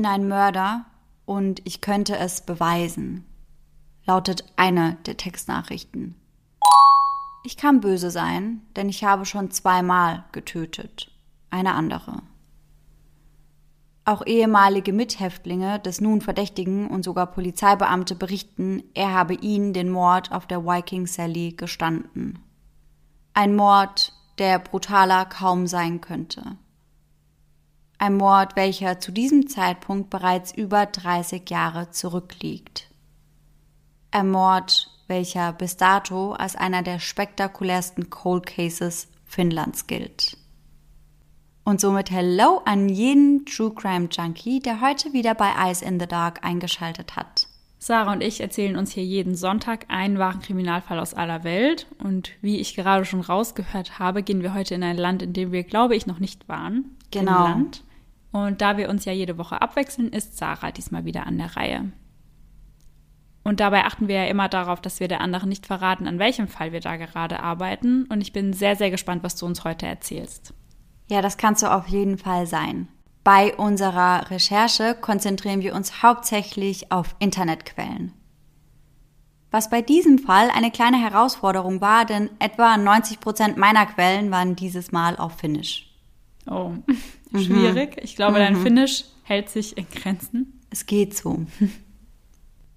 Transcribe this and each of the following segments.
bin ein Mörder und ich könnte es beweisen, lautet eine der Textnachrichten. Ich kann böse sein, denn ich habe schon zweimal getötet. Eine andere. Auch ehemalige Mithäftlinge des nun Verdächtigen und sogar Polizeibeamte berichten, er habe ihnen den Mord auf der Viking Sally gestanden. Ein Mord, der brutaler kaum sein könnte. Ein Mord, welcher zu diesem Zeitpunkt bereits über 30 Jahre zurückliegt. Ein Mord, welcher bis dato als einer der spektakulärsten Cold Cases Finnlands gilt. Und somit Hello an jeden True Crime Junkie, der heute wieder bei Eyes in the Dark eingeschaltet hat. Sarah und ich erzählen uns hier jeden Sonntag einen wahren Kriminalfall aus aller Welt. Und wie ich gerade schon rausgehört habe, gehen wir heute in ein Land, in dem wir, glaube ich, noch nicht waren. Genau. Finnland. Und da wir uns ja jede Woche abwechseln, ist Sarah diesmal wieder an der Reihe. Und dabei achten wir ja immer darauf, dass wir der anderen nicht verraten, an welchem Fall wir da gerade arbeiten. Und ich bin sehr, sehr gespannt, was du uns heute erzählst. Ja, das kannst du auf jeden Fall sein. Bei unserer Recherche konzentrieren wir uns hauptsächlich auf Internetquellen. Was bei diesem Fall eine kleine Herausforderung war, denn etwa 90 Prozent meiner Quellen waren dieses Mal auf Finnisch. Oh, schwierig. Ich glaube, dein Finnisch hält sich in Grenzen. Es geht so.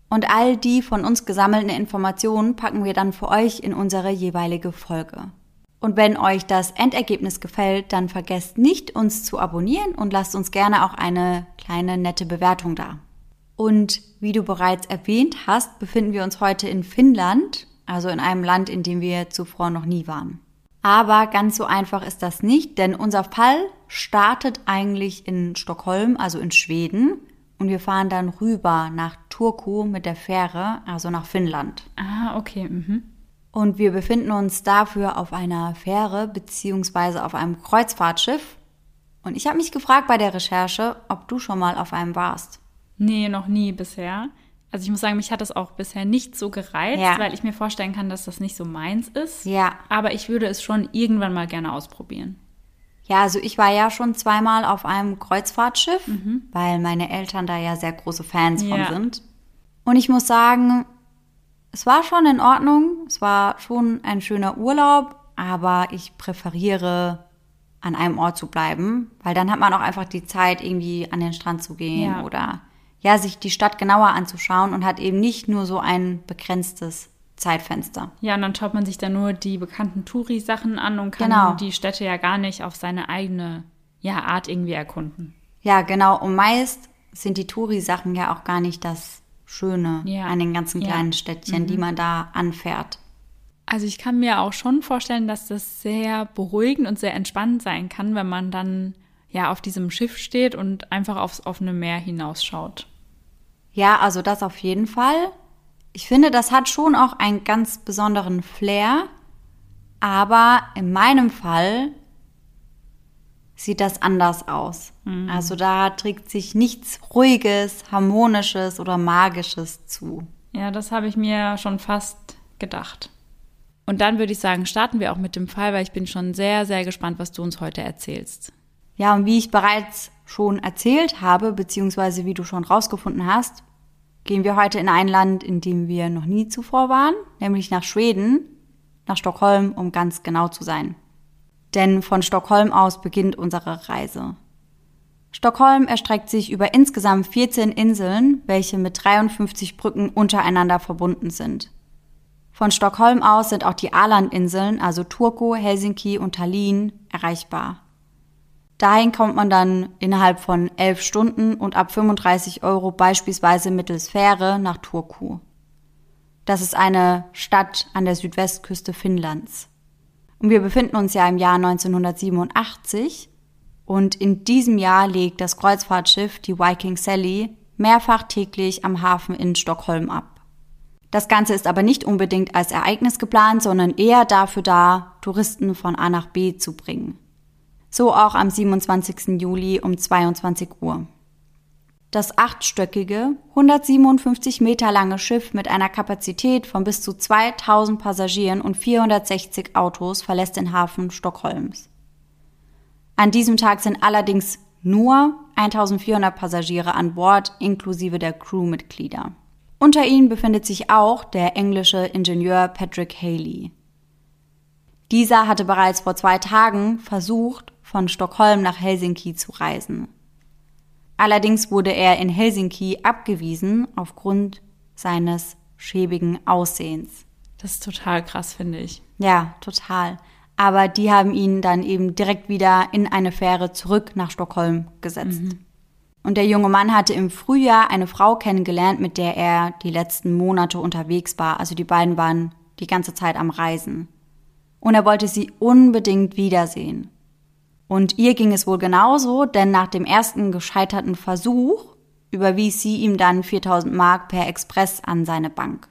Und all die von uns gesammelten Informationen packen wir dann für euch in unsere jeweilige Folge. Und wenn euch das Endergebnis gefällt, dann vergesst nicht, uns zu abonnieren und lasst uns gerne auch eine kleine nette Bewertung da. Und wie du bereits erwähnt hast, befinden wir uns heute in Finnland, also in einem Land, in dem wir zuvor noch nie waren. Aber ganz so einfach ist das nicht, denn unser Fall startet eigentlich in Stockholm, also in Schweden, und wir fahren dann rüber nach Turku mit der Fähre, also nach Finnland. Ah, okay. Mhm. Und wir befinden uns dafür auf einer Fähre beziehungsweise auf einem Kreuzfahrtschiff. Und ich habe mich gefragt bei der Recherche, ob du schon mal auf einem warst. Nee, noch nie bisher. Also ich muss sagen, mich hat das auch bisher nicht so gereizt, Ja. weil ich mir vorstellen kann, dass das nicht so meins ist. Ja. Aber ich würde es schon irgendwann mal gerne ausprobieren. Ja, also ich war ja schon zweimal auf einem Kreuzfahrtschiff, weil meine Eltern da ja sehr große Fans von Ja. sind. Und ich muss sagen, es war schon in Ordnung. Es war schon ein schöner Urlaub, aber ich präferiere an einem Ort zu bleiben, weil dann hat man auch einfach die Zeit, irgendwie an den Strand zu gehen Ja. oder ja, sich die Stadt genauer anzuschauen und hat eben nicht nur so ein begrenztes Zeitfenster. Ja, und dann schaut man sich dann nur die bekannten Touri-Sachen an und kann Genau. die Städte ja gar nicht auf seine eigene ja, Art irgendwie erkunden. Ja, genau. Und meist sind die Touri-Sachen ja auch gar nicht das Schöne Ja. an den ganzen Ja. Mhm. kleinen Städtchen, die man da anfährt. Also ich kann mir auch schon vorstellen, dass das sehr beruhigend und sehr entspannend sein kann, wenn man dann ja auf diesem Schiff steht und einfach aufs offene Meer hinausschaut. Ja, also das auf jeden Fall. Ich finde, das hat schon auch einen ganz besonderen Flair. Aber in meinem Fall sieht das anders aus. Mhm. Also da trägt sich nichts Ruhiges, Harmonisches oder Magisches zu. Ja, das habe ich mir schon fast gedacht. Und dann würde ich sagen, starten wir auch mit dem Fall, weil ich bin schon sehr, sehr gespannt, was du uns heute erzählst. Ja, und wie ich bereits schon erzählt habe, beziehungsweise wie du schon rausgefunden hast, gehen wir heute in ein Land, in dem wir noch nie zuvor waren, nämlich nach Schweden, nach Stockholm, um ganz genau zu sein. Denn von Stockholm aus beginnt unsere Reise. Stockholm erstreckt sich über insgesamt 14 Inseln, welche mit 53 Brücken untereinander verbunden sind. Von Stockholm aus sind auch die Ålandinseln, also Turku, Helsinki und Tallinn, erreichbar. Dahin kommt man dann innerhalb von elf Stunden und ab 35 Euro beispielsweise mittels Fähre nach Turku. Das ist eine Stadt an der Südwestküste Finnlands. Und wir befinden uns ja im Jahr 1987 und in diesem Jahr legt das Kreuzfahrtschiff, die Viking Sally, mehrfach täglich am Hafen in Stockholm ab. Das Ganze ist aber nicht unbedingt als Ereignis geplant, sondern eher dafür da, Touristen von A nach B zu bringen. So auch am 27. Juli um 22 Uhr. Das achtstöckige, 157 Meter lange Schiff mit einer Kapazität von bis zu 2000 Passagieren und 460 Autos verlässt den Hafen Stockholms. An diesem Tag sind allerdings nur 1400 Passagiere an Bord inklusive der Crewmitglieder. Unter ihnen befindet sich auch der englische Ingenieur Patrick Haley. Dieser hatte bereits vor zwei Tagen versucht, von Stockholm nach Helsinki zu reisen. Allerdings wurde er in Helsinki abgewiesen aufgrund seines schäbigen Aussehens. Das ist total krass, finde ich. Ja, total. Aber die haben ihn dann eben direkt wieder in eine Fähre zurück nach Stockholm gesetzt. Mhm. Und der junge Mann hatte im Frühjahr eine Frau kennengelernt, mit der er die letzten Monate unterwegs war. Also die beiden waren die ganze Zeit am Reisen. Und er wollte sie unbedingt wiedersehen. Und ihr ging es wohl genauso, denn nach dem ersten gescheiterten Versuch überwies sie ihm dann 4000 Mark per Express an seine Bank.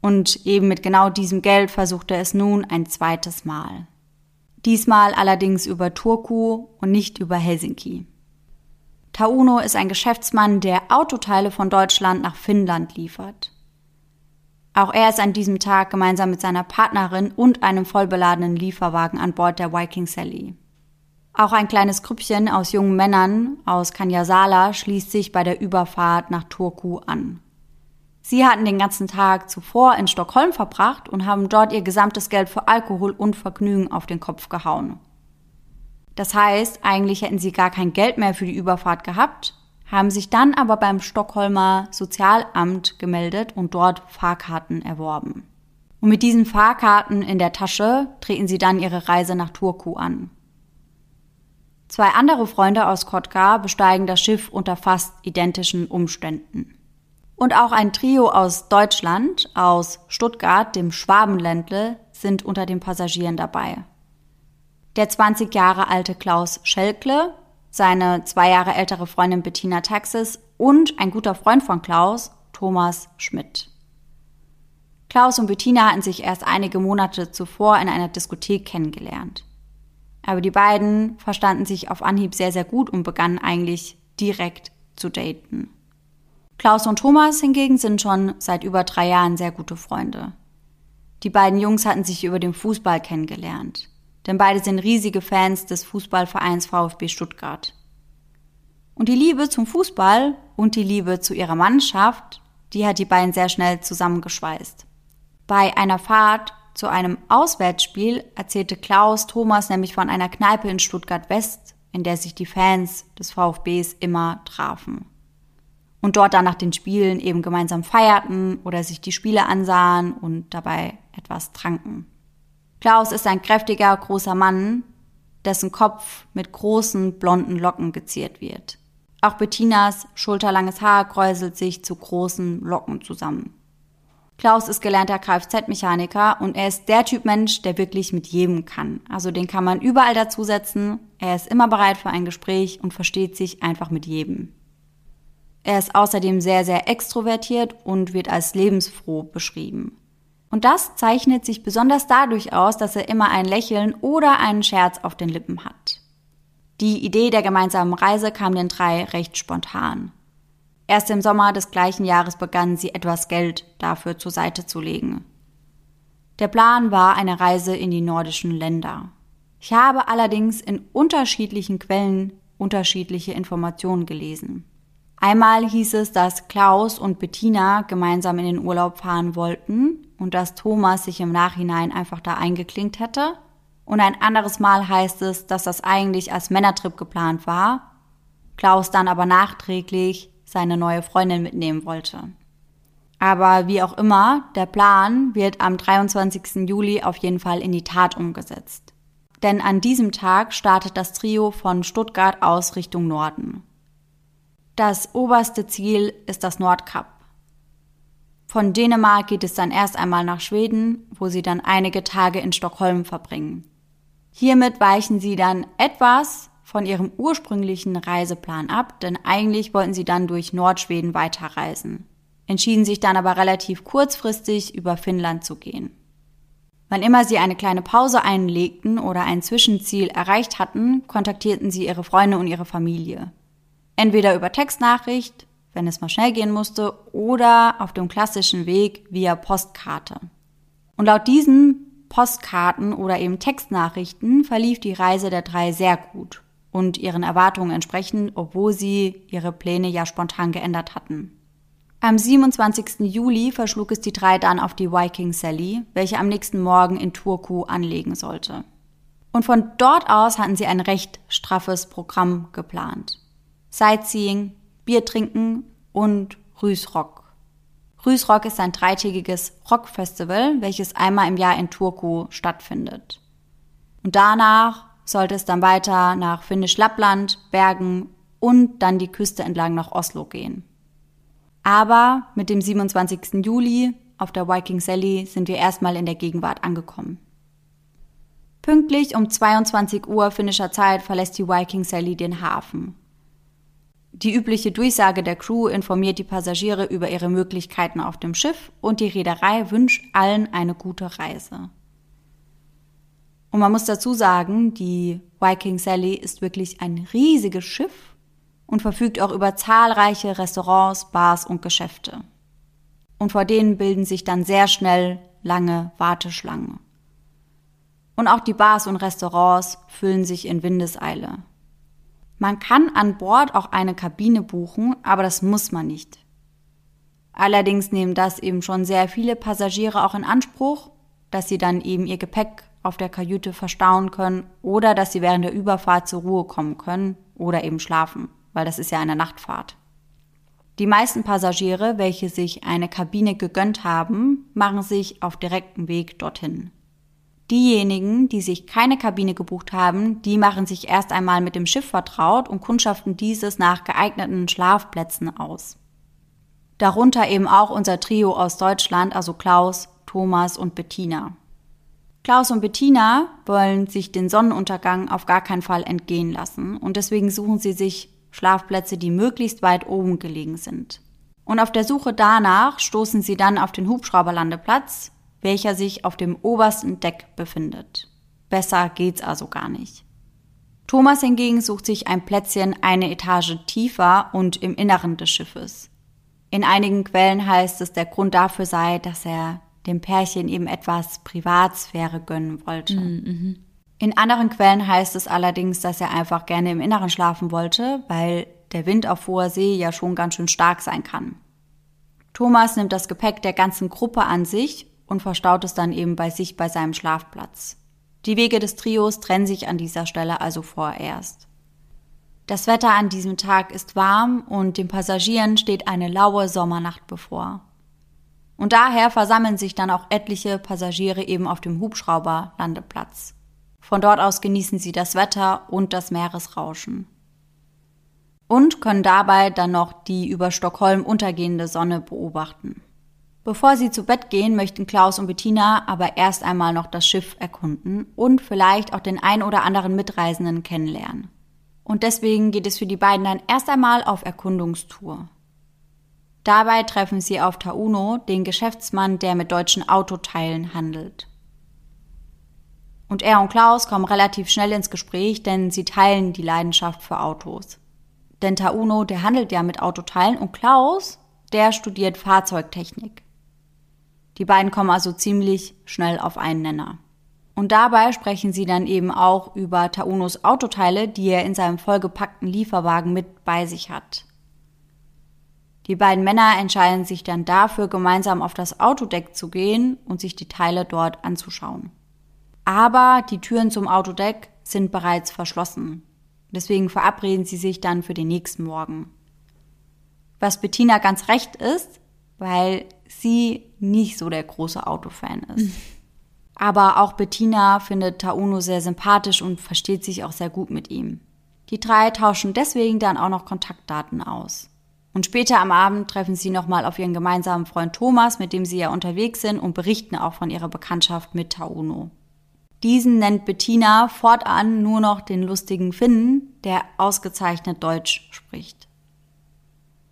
Und eben mit genau diesem Geld versuchte er es nun ein zweites Mal. Diesmal allerdings über Turku und nicht über Helsinki. Tauno ist ein Geschäftsmann, der Autoteile von Deutschland nach Finnland liefert. Auch er ist an diesem Tag gemeinsam mit seiner Partnerin und einem vollbeladenen Lieferwagen an Bord der Viking Sally. Auch ein kleines Grüppchen aus jungen Männern aus Kanyasala schließt sich bei der Überfahrt nach Turku an. Sie hatten den ganzen Tag zuvor in Stockholm verbracht und haben dort ihr gesamtes Geld für Alkohol und Vergnügen auf den Kopf gehauen. Das heißt, eigentlich hätten sie gar kein Geld mehr für die Überfahrt gehabt, haben sich dann aber beim Stockholmer Sozialamt gemeldet und dort Fahrkarten erworben. Und mit diesen Fahrkarten in der Tasche treten sie dann ihre Reise nach Turku an. Zwei andere Freunde aus Kotka besteigen das Schiff unter fast identischen Umständen. Und auch ein Trio aus Deutschland, aus Stuttgart, dem Schwabenländle, sind unter den Passagieren dabei. Der 20 Jahre alte Klaus Schelkle, seine zwei Jahre ältere Freundin Bettina Taxis und ein guter Freund von Klaus, Thomas Schmidt. Klaus und Bettina hatten sich erst einige Monate zuvor in einer Diskothek kennengelernt. Aber die beiden verstanden sich auf Anhieb sehr, sehr gut und begannen eigentlich direkt zu daten. Klaus und Thomas hingegen sind schon seit über drei Jahren sehr gute Freunde. Die beiden Jungs hatten sich über den Fußball kennengelernt, denn beide sind riesige Fans des Fußballvereins VfB Stuttgart. Und die Liebe zum Fußball und die Liebe zu ihrer Mannschaft, die hat die beiden sehr schnell zusammengeschweißt. Bei einer Fahrt zu einem Auswärtsspiel erzählte Klaus Thomas nämlich von einer Kneipe in Stuttgart West, in der sich die Fans des VfBs immer trafen. Und dort dann nach den Spielen eben gemeinsam feierten oder sich die Spiele ansahen und dabei etwas tranken. Klaus ist ein kräftiger, großer Mann, dessen Kopf mit großen, blonden Locken geziert wird. Auch Bettinas schulterlanges Haar kräuselt sich zu großen Locken zusammen. Klaus ist gelernter Kfz-Mechaniker und er ist der Typ Mensch, der wirklich mit jedem kann. Also den kann man überall dazusetzen. Er ist immer bereit für ein Gespräch und versteht sich einfach mit jedem. Er ist außerdem sehr, sehr extrovertiert und wird als lebensfroh beschrieben. Und das zeichnet sich besonders dadurch aus, dass er immer ein Lächeln oder einen Scherz auf den Lippen hat. Die Idee der gemeinsamen Reise kam den drei recht spontan. Erst im Sommer des gleichen Jahres begannen sie etwas Geld dafür zur Seite zu legen. Der Plan war eine Reise in die nordischen Länder. Ich habe allerdings in unterschiedlichen Quellen unterschiedliche Informationen gelesen. Einmal hieß es, dass Klaus und Bettina gemeinsam in den Urlaub fahren wollten und dass Thomas sich im Nachhinein einfach da eingeklinkt hätte. Und ein anderes Mal heißt es, dass das eigentlich als Männertrip geplant war, Klaus dann aber nachträglich seine neue Freundin mitnehmen wollte. Aber wie auch immer, der Plan wird am 23. Juli auf jeden Fall in die Tat umgesetzt. Denn an diesem Tag startet das Trio von Stuttgart aus Richtung Norden. Das oberste Ziel ist das Nordkap. Von Dänemark geht es dann erst einmal nach Schweden, wo sie dann einige Tage in Stockholm verbringen. Hiermit weichen sie dann etwas von ihrem ursprünglichen Reiseplan ab, denn eigentlich wollten sie dann durch Nordschweden weiterreisen, entschieden sich dann aber relativ kurzfristig über Finnland zu gehen. Wann immer sie eine kleine Pause einlegten oder ein Zwischenziel erreicht hatten, kontaktierten sie ihre Freunde und ihre Familie. Entweder über Textnachricht, wenn es mal schnell gehen musste, oder auf dem klassischen Weg via Postkarte. Und laut diesen Postkarten oder eben Textnachrichten verlief die Reise der drei sehr gut. Und ihren Erwartungen entsprechen, obwohl sie ihre Pläne ja spontan geändert hatten. Am 27. Juli verschlug es die drei dann auf die Viking Sally, welche am nächsten Morgen in Turku anlegen sollte. Und von dort aus hatten sie ein recht straffes Programm geplant. Sightseeing, Bier trinken und Rüsrock. Rüsrock ist ein dreitägiges Rockfestival, welches einmal im Jahr in Turku stattfindet. Und danach sollte es dann weiter nach Finnisch Lappland, Bergen und dann die Küste entlang nach Oslo gehen. Aber mit dem 27. Juli auf der Viking Sally sind wir erstmal in der Gegenwart angekommen. Pünktlich um 22 Uhr finnischer Zeit verlässt die Viking Sally den Hafen. Die übliche Durchsage der Crew informiert die Passagiere über ihre Möglichkeiten auf dem Schiff und die Reederei wünscht allen eine gute Reise. Und man muss dazu sagen, die Viking Sally ist wirklich ein riesiges Schiff und verfügt auch über zahlreiche Restaurants, Bars und Geschäfte. Und vor denen bilden sich dann sehr schnell lange Warteschlangen. Und auch die Bars und Restaurants füllen sich in Windeseile. Man kann an Bord auch eine Kabine buchen, aber das muss man nicht. Allerdings nehmen das eben schon sehr viele Passagiere auch in Anspruch, dass sie dann eben ihr Gepäck auf der Kajüte verstauen können oder dass sie während der Überfahrt zur Ruhe kommen können oder eben schlafen, weil das ist ja eine Nachtfahrt. Die meisten Passagiere, welche sich eine Kabine gegönnt haben, machen sich auf direktem Weg dorthin. Diejenigen, die sich keine Kabine gebucht haben, die machen sich erst einmal mit dem Schiff vertraut und kundschaften dieses nach geeigneten Schlafplätzen aus. Darunter eben auch unser Trio aus Deutschland, also Klaus, Thomas und Bettina. Klaus und Bettina wollen sich den Sonnenuntergang auf gar keinen Fall entgehen lassen und deswegen suchen sie sich Schlafplätze, die möglichst weit oben gelegen sind. Und auf der Suche danach stoßen sie dann auf den Hubschrauberlandeplatz, welcher sich auf dem obersten Deck befindet. Besser geht's also gar nicht. Thomas hingegen sucht sich ein Plätzchen eine Etage tiefer und im Inneren des Schiffes. In einigen Quellen heißt es, der Grund dafür sei, dass er dem Pärchen eben etwas Privatsphäre gönnen wollte. Mhm, mhm. In anderen Quellen heißt es allerdings, dass er einfach gerne im Inneren schlafen wollte, weil der Wind auf hoher See ja schon ganz schön stark sein kann. Thomas nimmt das Gepäck der ganzen Gruppe an sich und verstaut es dann eben bei sich bei seinem Schlafplatz. Die Wege des Trios trennen sich an dieser Stelle also vorerst. Das Wetter an diesem Tag ist warm und den Passagieren steht eine laue Sommernacht bevor. Und daher versammeln sich dann auch etliche Passagiere eben auf dem Hubschrauberlandeplatz. Von dort aus genießen sie das Wetter und das Meeresrauschen. Und können dabei dann noch die über Stockholm untergehende Sonne beobachten. Bevor sie zu Bett gehen, möchten Klaus und Bettina aber erst einmal noch das Schiff erkunden und vielleicht auch den ein oder anderen Mitreisenden kennenlernen. Und deswegen geht es für die beiden dann erst einmal auf Erkundungstour. Dabei treffen sie auf Tauno, den Geschäftsmann, der mit deutschen Autoteilen handelt. Und er und Klaus kommen relativ schnell ins Gespräch, denn sie teilen die Leidenschaft für Autos. Denn Tauno, der handelt ja mit Autoteilen und Klaus, der studiert Fahrzeugtechnik. Die beiden kommen also ziemlich schnell auf einen Nenner. Und dabei sprechen sie dann eben auch über Taunos Autoteile, die er in seinem vollgepackten Lieferwagen mit bei sich hat. Die beiden Männer entscheiden sich dann dafür, gemeinsam auf das Autodeck zu gehen und sich die Teile dort anzuschauen. Aber die Türen zum Autodeck sind bereits verschlossen. Deswegen verabreden sie sich dann für den nächsten Morgen. Was Bettina ganz recht ist, weil sie nicht so der große Autofan ist. Aber auch Bettina findet Tauno sehr sympathisch und versteht sich auch sehr gut mit ihm. Die drei tauschen deswegen dann auch noch Kontaktdaten aus. Und später am Abend treffen sie nochmal auf ihren gemeinsamen Freund Thomas, mit dem sie ja unterwegs sind und berichten auch von ihrer Bekanntschaft mit Tauno. Diesen nennt Bettina fortan nur noch den lustigen Finnen, der ausgezeichnet Deutsch spricht.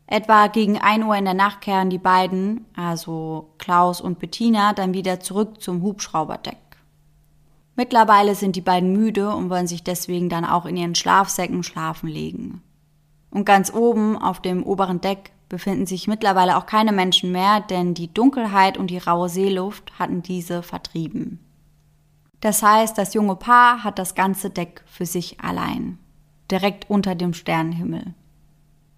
Etwa gegen 1 Uhr in der Nacht kehren die beiden, also Klaus und Bettina, dann wieder zurück zum Hubschrauberdeck. Mittlerweile sind die beiden müde und wollen sich deswegen dann auch in ihren Schlafsäcken schlafen legen. Und ganz oben auf dem oberen Deck befinden sich mittlerweile auch keine Menschen mehr, denn die Dunkelheit und die raue Seeluft hatten diese vertrieben. Das heißt, das junge Paar hat das ganze Deck für sich allein. direkt unter dem Sternenhimmel.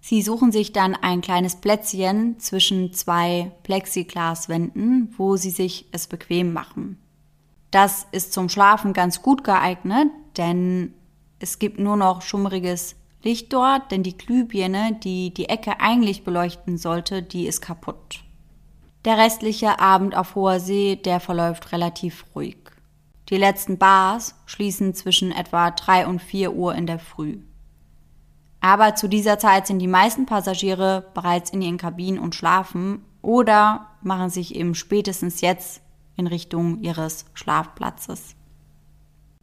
Sie suchen sich dann ein kleines Plätzchen zwischen zwei Plexiglaswänden, wo sie sich es bequem machen. Das ist zum Schlafen ganz gut geeignet, denn es gibt nur noch schummriges Licht dort, denn die Glühbirne, die die Ecke eigentlich beleuchten sollte, die ist kaputt. Der restliche Abend auf hoher See, der verläuft relativ ruhig. Die letzten Bars schließen zwischen etwa drei und vier Uhr in der Früh. Aber zu dieser Zeit sind die meisten Passagiere bereits in ihren Kabinen und schlafen oder machen sich eben spätestens jetzt in Richtung ihres Schlafplatzes.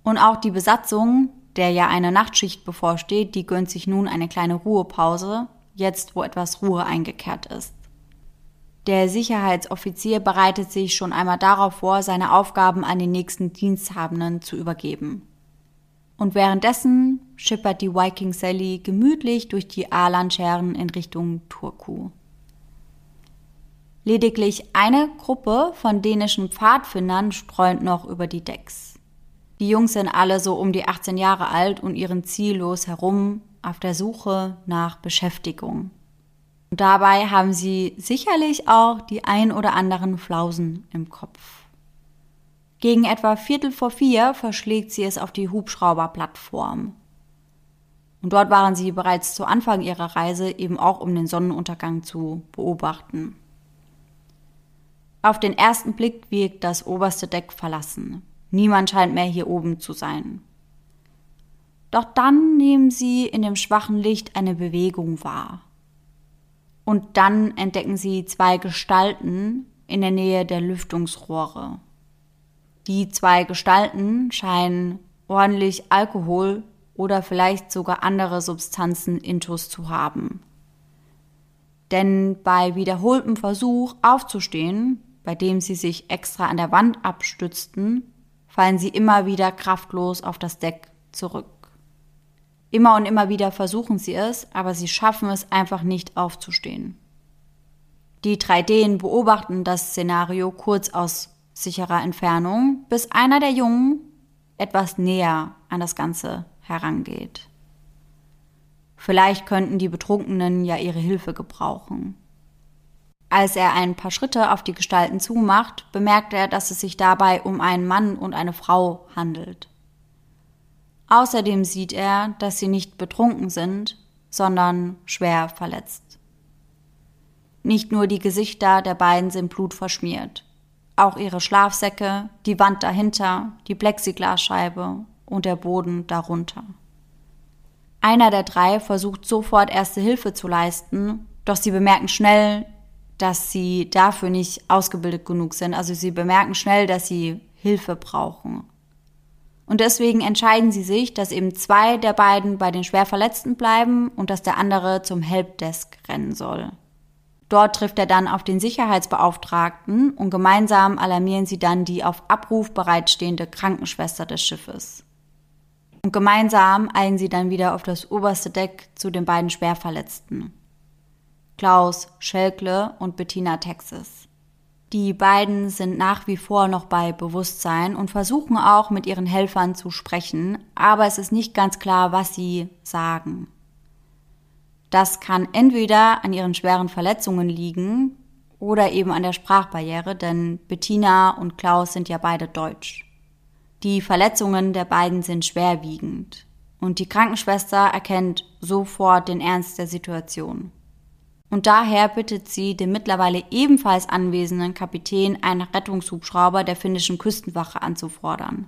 Und auch die Besatzung, der ja eine Nachtschicht bevorsteht, die gönnt sich nun eine kleine Ruhepause, jetzt wo etwas Ruhe eingekehrt ist. Der Sicherheitsoffizier bereitet sich schon einmal darauf vor, seine Aufgaben an den nächsten Diensthabenden zu übergeben. Und währenddessen schippert die Viking Sally gemütlich durch die Aalandscheren in Richtung Turku. Lediglich eine Gruppe von dänischen Pfadfindern streunt noch über die Decks. Die Jungs sind alle so um die 18 Jahre alt und ihren ziellos herum auf der Suche nach Beschäftigung. Und dabei haben sie sicherlich auch die ein oder anderen Flausen im Kopf. Gegen etwa Viertel vor vier verschlägt sie es auf die Hubschrauberplattform. Und dort waren sie bereits zu Anfang ihrer Reise eben auch um den Sonnenuntergang zu beobachten. Auf den ersten Blick wirkt das oberste Deck verlassen. Niemand scheint mehr hier oben zu sein. Doch dann nehmen sie in dem schwachen Licht eine Bewegung wahr. Und dann entdecken sie zwei Gestalten in der Nähe der Lüftungsrohre. Die zwei Gestalten scheinen ordentlich Alkohol oder vielleicht sogar andere Substanzen intus zu haben. Denn bei wiederholtem Versuch aufzustehen bei dem sie sich extra an der Wand abstützten, fallen sie immer wieder kraftlos auf das Deck zurück. Immer und immer wieder versuchen sie es, aber sie schaffen es einfach nicht aufzustehen. Die 3Ds beobachten das Szenario kurz aus sicherer Entfernung, bis einer der Jungen etwas näher an das Ganze herangeht. Vielleicht könnten die Betrunkenen ja ihre Hilfe gebrauchen. Als er ein paar Schritte auf die Gestalten zumacht, bemerkt er, dass es sich dabei um einen Mann und eine Frau handelt. Außerdem sieht er, dass sie nicht betrunken sind, sondern schwer verletzt. Nicht nur die Gesichter der beiden sind blutverschmiert, auch ihre Schlafsäcke, die Wand dahinter, die Plexiglasscheibe und der Boden darunter. Einer der drei versucht sofort erste Hilfe zu leisten, doch sie bemerken schnell, dass sie dafür nicht ausgebildet genug sind. Also sie bemerken schnell, dass sie Hilfe brauchen. Und deswegen entscheiden sie sich, dass eben zwei der beiden bei den Schwerverletzten bleiben und dass der andere zum Helpdesk rennen soll. Dort trifft er dann auf den Sicherheitsbeauftragten und gemeinsam alarmieren sie dann die auf Abruf bereitstehende Krankenschwester des Schiffes. Und gemeinsam eilen sie dann wieder auf das oberste Deck zu den beiden Schwerverletzten. Klaus Schelkle und Bettina Texas. Die beiden sind nach wie vor noch bei Bewusstsein und versuchen auch mit ihren Helfern zu sprechen, aber es ist nicht ganz klar, was sie sagen. Das kann entweder an ihren schweren Verletzungen liegen oder eben an der Sprachbarriere, denn Bettina und Klaus sind ja beide deutsch. Die Verletzungen der beiden sind schwerwiegend und die Krankenschwester erkennt sofort den Ernst der Situation. Und daher bittet sie den mittlerweile ebenfalls anwesenden Kapitän einen Rettungshubschrauber der finnischen Küstenwache anzufordern.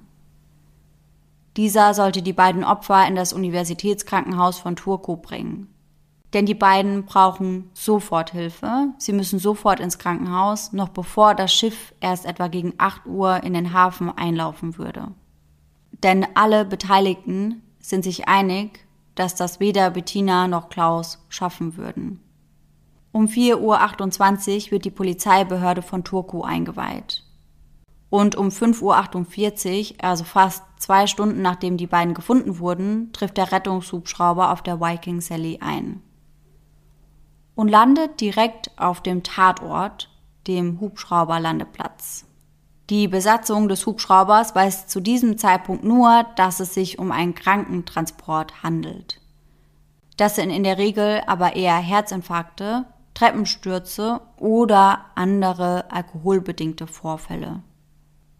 Dieser sollte die beiden Opfer in das Universitätskrankenhaus von Turku bringen. Denn die beiden brauchen sofort Hilfe. Sie müssen sofort ins Krankenhaus, noch bevor das Schiff erst etwa gegen 8 Uhr in den Hafen einlaufen würde. Denn alle Beteiligten sind sich einig, dass das weder Bettina noch Klaus schaffen würden. Um 4.28 Uhr wird die Polizeibehörde von Turku eingeweiht. Und um 5.48 Uhr, also fast zwei Stunden nachdem die beiden gefunden wurden, trifft der Rettungshubschrauber auf der Viking Sally ein. Und landet direkt auf dem Tatort, dem Hubschrauberlandeplatz. Die Besatzung des Hubschraubers weiß zu diesem Zeitpunkt nur, dass es sich um einen Krankentransport handelt. Das sind in der Regel aber eher Herzinfarkte, Treppenstürze oder andere alkoholbedingte Vorfälle.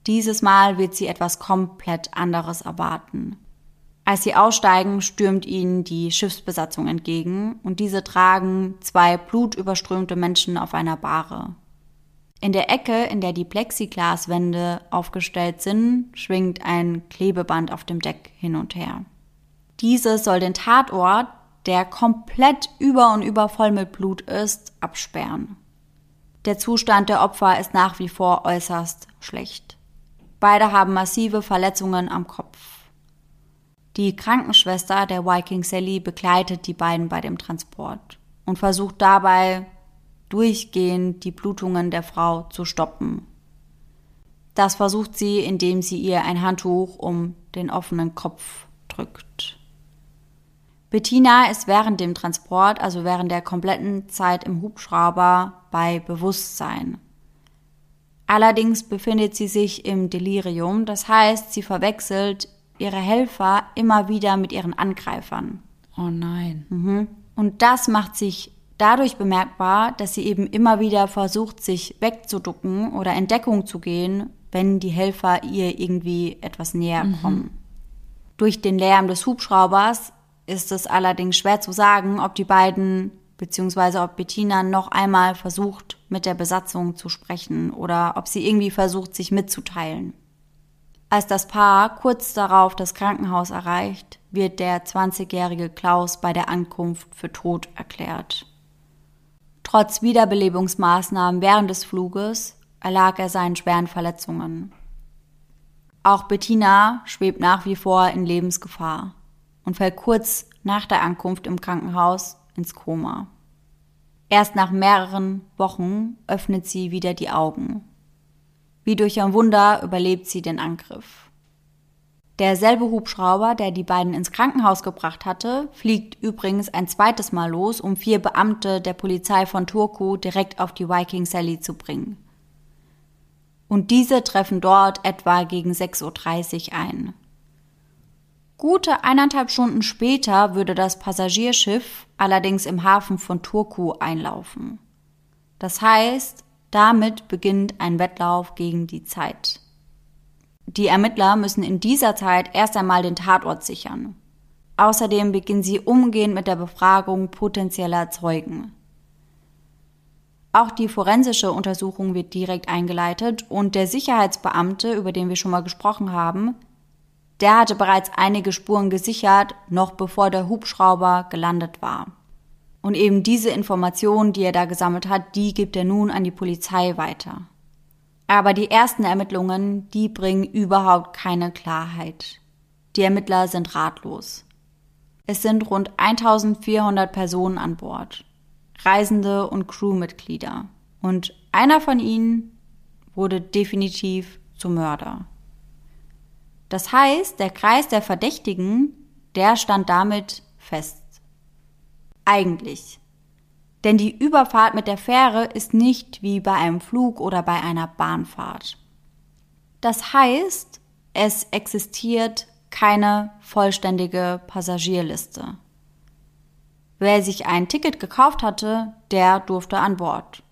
Dieses Mal wird sie etwas komplett anderes erwarten. Als sie aussteigen, stürmt ihnen die Schiffsbesatzung entgegen und diese tragen zwei blutüberströmte Menschen auf einer Bahre. In der Ecke, in der die Plexiglaswände aufgestellt sind, schwingt ein Klebeband auf dem Deck hin und her. Dieses soll den Tatort, der komplett über und über voll mit Blut ist, absperren. Der Zustand der Opfer ist nach wie vor äußerst schlecht. Beide haben massive Verletzungen am Kopf. Die Krankenschwester der Viking Sally begleitet die beiden bei dem Transport und versucht dabei durchgehend die Blutungen der Frau zu stoppen. Das versucht sie, indem sie ihr ein Handtuch um den offenen Kopf drückt. Bettina ist während dem Transport, also während der kompletten Zeit im Hubschrauber, bei Bewusstsein. Allerdings befindet sie sich im Delirium, das heißt, sie verwechselt ihre Helfer immer wieder mit ihren Angreifern. Oh nein. Mhm. Und das macht sich dadurch bemerkbar, dass sie eben immer wieder versucht, sich wegzuducken oder in Deckung zu gehen, wenn die Helfer ihr irgendwie etwas näher mhm. kommen. Durch den Lärm des Hubschraubers ist es allerdings schwer zu sagen, ob die beiden beziehungsweise ob Bettina noch einmal versucht, mit der Besatzung zu sprechen oder ob sie irgendwie versucht, sich mitzuteilen. Als das Paar kurz darauf das Krankenhaus erreicht, wird der 20-jährige Klaus bei der Ankunft für tot erklärt. Trotz Wiederbelebungsmaßnahmen während des Fluges erlag er seinen schweren Verletzungen. Auch Bettina schwebt nach wie vor in Lebensgefahr und fällt kurz nach der Ankunft im Krankenhaus ins Koma. Erst nach mehreren Wochen öffnet sie wieder die Augen. Wie durch ein Wunder überlebt sie den Angriff. Derselbe Hubschrauber, der die beiden ins Krankenhaus gebracht hatte, fliegt übrigens ein zweites Mal los, um vier Beamte der Polizei von Turku direkt auf die Viking Sally zu bringen. Und diese treffen dort etwa gegen 6.30 Uhr ein. Gute eineinhalb Stunden später würde das Passagierschiff allerdings im Hafen von Turku einlaufen. Das heißt, damit beginnt ein Wettlauf gegen die Zeit. Die Ermittler müssen in dieser Zeit erst einmal den Tatort sichern. Außerdem beginnen sie umgehend mit der Befragung potenzieller Zeugen. Auch die forensische Untersuchung wird direkt eingeleitet und der Sicherheitsbeamte, über den wir schon mal gesprochen haben, der hatte bereits einige Spuren gesichert, noch bevor der Hubschrauber gelandet war. Und eben diese Informationen, die er da gesammelt hat, die gibt er nun an die Polizei weiter. Aber die ersten Ermittlungen, die bringen überhaupt keine Klarheit. Die Ermittler sind ratlos. Es sind rund 1400 Personen an Bord, Reisende und Crewmitglieder. Und einer von ihnen wurde definitiv zum Mörder. Das heißt, der Kreis der Verdächtigen, der stand damit fest. Eigentlich. Denn die Überfahrt mit der Fähre ist nicht wie bei einem Flug oder bei einer Bahnfahrt. Das heißt, es existiert keine vollständige Passagierliste. Wer sich ein Ticket gekauft hatte, der durfte an Bord.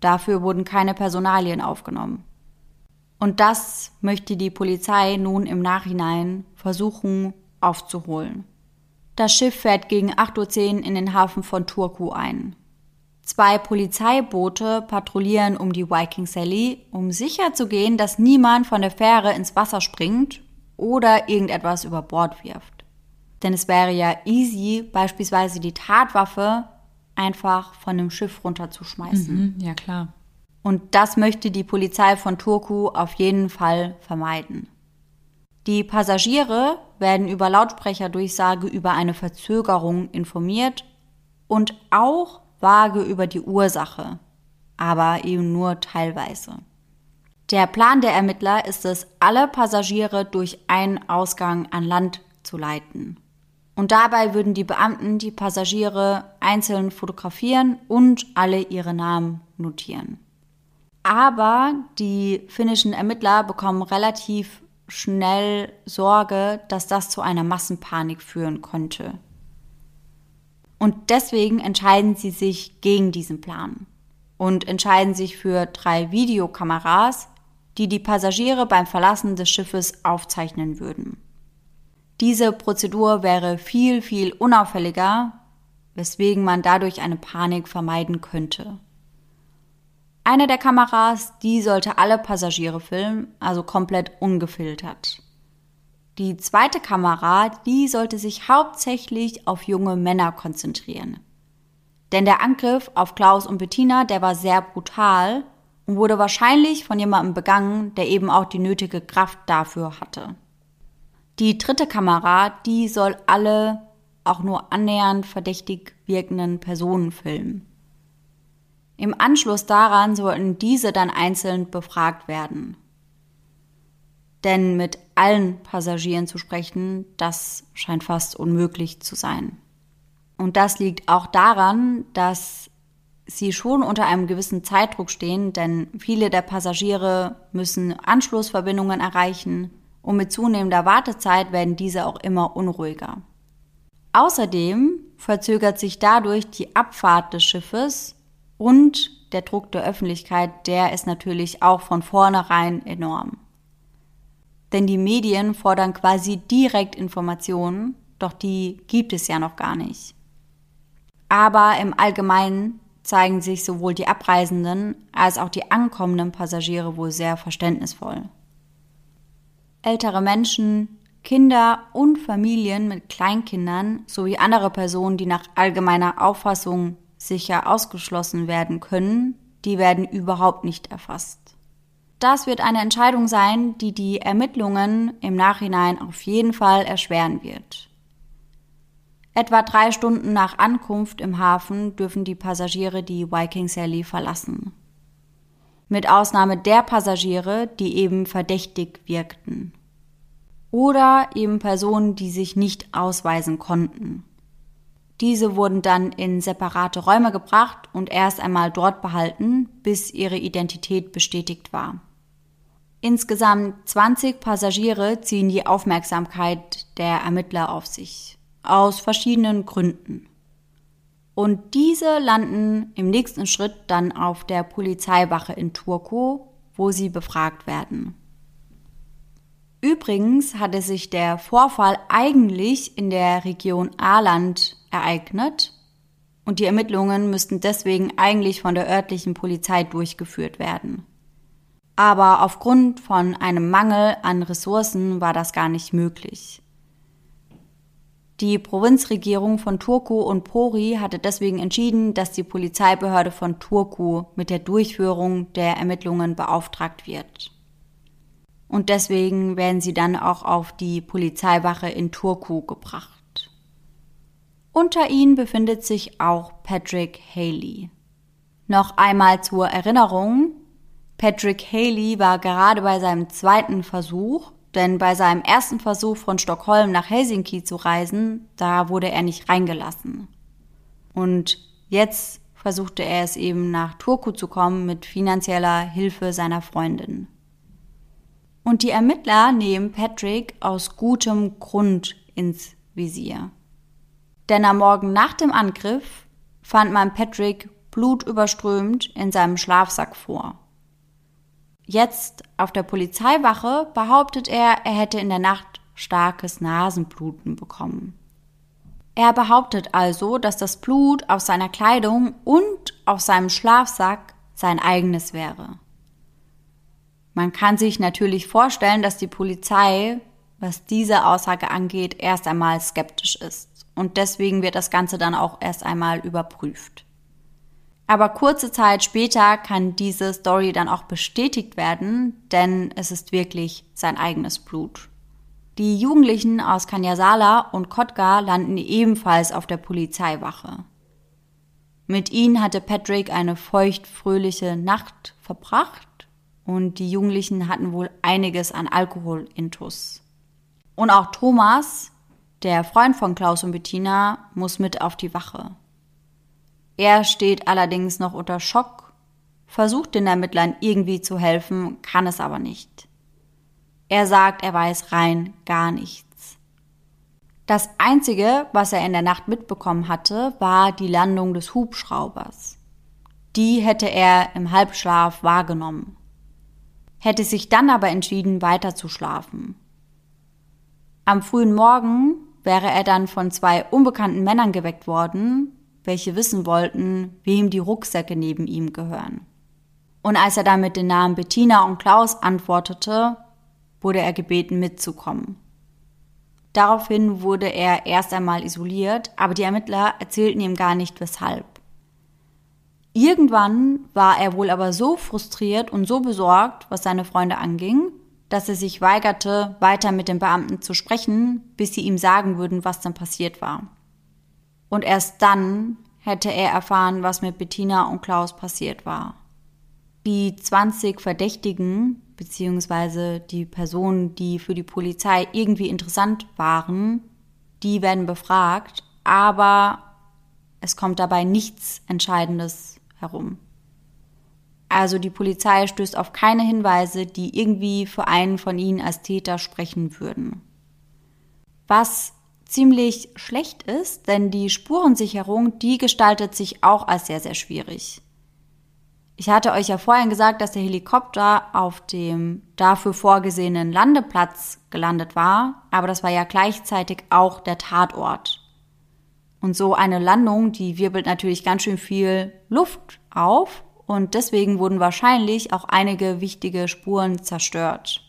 Dafür wurden keine Personalien aufgenommen. Und das möchte die Polizei nun im Nachhinein versuchen aufzuholen. Das Schiff fährt gegen 8.10 Uhr in den Hafen von Turku ein. Zwei Polizeiboote patrouillieren um die Viking Sally, um sicherzugehen, dass niemand von der Fähre ins Wasser springt oder irgendetwas über Bord wirft. Denn es wäre ja easy, beispielsweise die Tatwaffe einfach von dem Schiff runterzuschmeißen. Mhm, ja, klar. Und das möchte die Polizei von Turku auf jeden Fall vermeiden. Die Passagiere werden über Lautsprecherdurchsage über eine Verzögerung informiert und auch vage über die Ursache, aber eben nur teilweise. Der Plan der Ermittler ist es, alle Passagiere durch einen Ausgang an Land zu leiten. Und dabei würden die Beamten die Passagiere einzeln fotografieren und alle ihre Namen notieren. Aber die finnischen Ermittler bekommen relativ schnell Sorge, dass das zu einer Massenpanik führen könnte. Und deswegen entscheiden sie sich gegen diesen Plan und entscheiden sich für drei Videokameras, die die Passagiere beim Verlassen des Schiffes aufzeichnen würden. Diese Prozedur wäre viel, viel unauffälliger, weswegen man dadurch eine Panik vermeiden könnte. Eine der Kameras, die sollte alle Passagiere filmen, also komplett ungefiltert. Die zweite Kamera, die sollte sich hauptsächlich auf junge Männer konzentrieren. Denn der Angriff auf Klaus und Bettina, der war sehr brutal und wurde wahrscheinlich von jemandem begangen, der eben auch die nötige Kraft dafür hatte. Die dritte Kamera, die soll alle auch nur annähernd verdächtig wirkenden Personen filmen. Im Anschluss daran sollten diese dann einzeln befragt werden. Denn mit allen Passagieren zu sprechen, das scheint fast unmöglich zu sein. Und das liegt auch daran, dass sie schon unter einem gewissen Zeitdruck stehen, denn viele der Passagiere müssen Anschlussverbindungen erreichen und mit zunehmender Wartezeit werden diese auch immer unruhiger. Außerdem verzögert sich dadurch die Abfahrt des Schiffes und der Druck der Öffentlichkeit, der ist natürlich auch von vornherein enorm. Denn die Medien fordern quasi direkt Informationen, doch die gibt es ja noch gar nicht. Aber im Allgemeinen zeigen sich sowohl die abreisenden als auch die ankommenden Passagiere wohl sehr verständnisvoll. Ältere Menschen, Kinder und Familien mit Kleinkindern sowie andere Personen, die nach allgemeiner Auffassung sicher ausgeschlossen werden können, die werden überhaupt nicht erfasst. Das wird eine Entscheidung sein, die die Ermittlungen im Nachhinein auf jeden Fall erschweren wird. Etwa drei Stunden nach Ankunft im Hafen dürfen die Passagiere die Viking Sally verlassen. Mit Ausnahme der Passagiere, die eben verdächtig wirkten. Oder eben Personen, die sich nicht ausweisen konnten. Diese wurden dann in separate Räume gebracht und erst einmal dort behalten, bis ihre Identität bestätigt war. Insgesamt 20 Passagiere ziehen die Aufmerksamkeit der Ermittler auf sich aus verschiedenen Gründen. Und diese landen im nächsten Schritt dann auf der Polizeiwache in Turku, wo sie befragt werden. Übrigens hatte sich der Vorfall eigentlich in der Region Aland ereignet und die Ermittlungen müssten deswegen eigentlich von der örtlichen Polizei durchgeführt werden. Aber aufgrund von einem Mangel an Ressourcen war das gar nicht möglich. Die Provinzregierung von Turku und Pori hatte deswegen entschieden, dass die Polizeibehörde von Turku mit der Durchführung der Ermittlungen beauftragt wird. Und deswegen werden sie dann auch auf die Polizeiwache in Turku gebracht. Unter ihnen befindet sich auch Patrick Haley. Noch einmal zur Erinnerung, Patrick Haley war gerade bei seinem zweiten Versuch denn bei seinem ersten Versuch von Stockholm nach Helsinki zu reisen, da wurde er nicht reingelassen. Und jetzt versuchte er es eben nach Turku zu kommen mit finanzieller Hilfe seiner Freundin. Und die Ermittler nehmen Patrick aus gutem Grund ins Visier. Denn am Morgen nach dem Angriff fand man Patrick blutüberströmt in seinem Schlafsack vor. Jetzt auf der Polizeiwache behauptet er, er hätte in der Nacht starkes Nasenbluten bekommen. Er behauptet also, dass das Blut auf seiner Kleidung und auf seinem Schlafsack sein eigenes wäre. Man kann sich natürlich vorstellen, dass die Polizei, was diese Aussage angeht, erst einmal skeptisch ist. Und deswegen wird das Ganze dann auch erst einmal überprüft. Aber kurze Zeit später kann diese Story dann auch bestätigt werden, denn es ist wirklich sein eigenes Blut. Die Jugendlichen aus Kanyasala und Kotka landen ebenfalls auf der Polizeiwache. Mit ihnen hatte Patrick eine feuchtfröhliche Nacht verbracht und die Jugendlichen hatten wohl einiges an Alkohol intus. Und auch Thomas, der Freund von Klaus und Bettina, muss mit auf die Wache. Er steht allerdings noch unter Schock, versucht den Ermittlern irgendwie zu helfen, kann es aber nicht. Er sagt, er weiß rein gar nichts. Das Einzige, was er in der Nacht mitbekommen hatte, war die Landung des Hubschraubers. Die hätte er im Halbschlaf wahrgenommen, hätte sich dann aber entschieden, weiter zu schlafen. Am frühen Morgen wäre er dann von zwei unbekannten Männern geweckt worden, welche wissen wollten, wem die Rucksäcke neben ihm gehören. Und als er dann mit den Namen Bettina und Klaus antwortete, wurde er gebeten mitzukommen. Daraufhin wurde er erst einmal isoliert, aber die Ermittler erzählten ihm gar nicht weshalb. Irgendwann war er wohl aber so frustriert und so besorgt, was seine Freunde anging, dass er sich weigerte, weiter mit den Beamten zu sprechen, bis sie ihm sagen würden, was dann passiert war. Und erst dann hätte er erfahren, was mit Bettina und Klaus passiert war. Die 20 Verdächtigen beziehungsweise die Personen, die für die Polizei irgendwie interessant waren, die werden befragt, aber es kommt dabei nichts Entscheidendes herum. Also die Polizei stößt auf keine Hinweise, die irgendwie für einen von ihnen als Täter sprechen würden. Was ziemlich schlecht ist, denn die Spurensicherung, die gestaltet sich auch als sehr, sehr schwierig. Ich hatte euch ja vorhin gesagt, dass der Helikopter auf dem dafür vorgesehenen Landeplatz gelandet war, aber das war ja gleichzeitig auch der Tatort. Und so eine Landung, die wirbelt natürlich ganz schön viel Luft auf und deswegen wurden wahrscheinlich auch einige wichtige Spuren zerstört.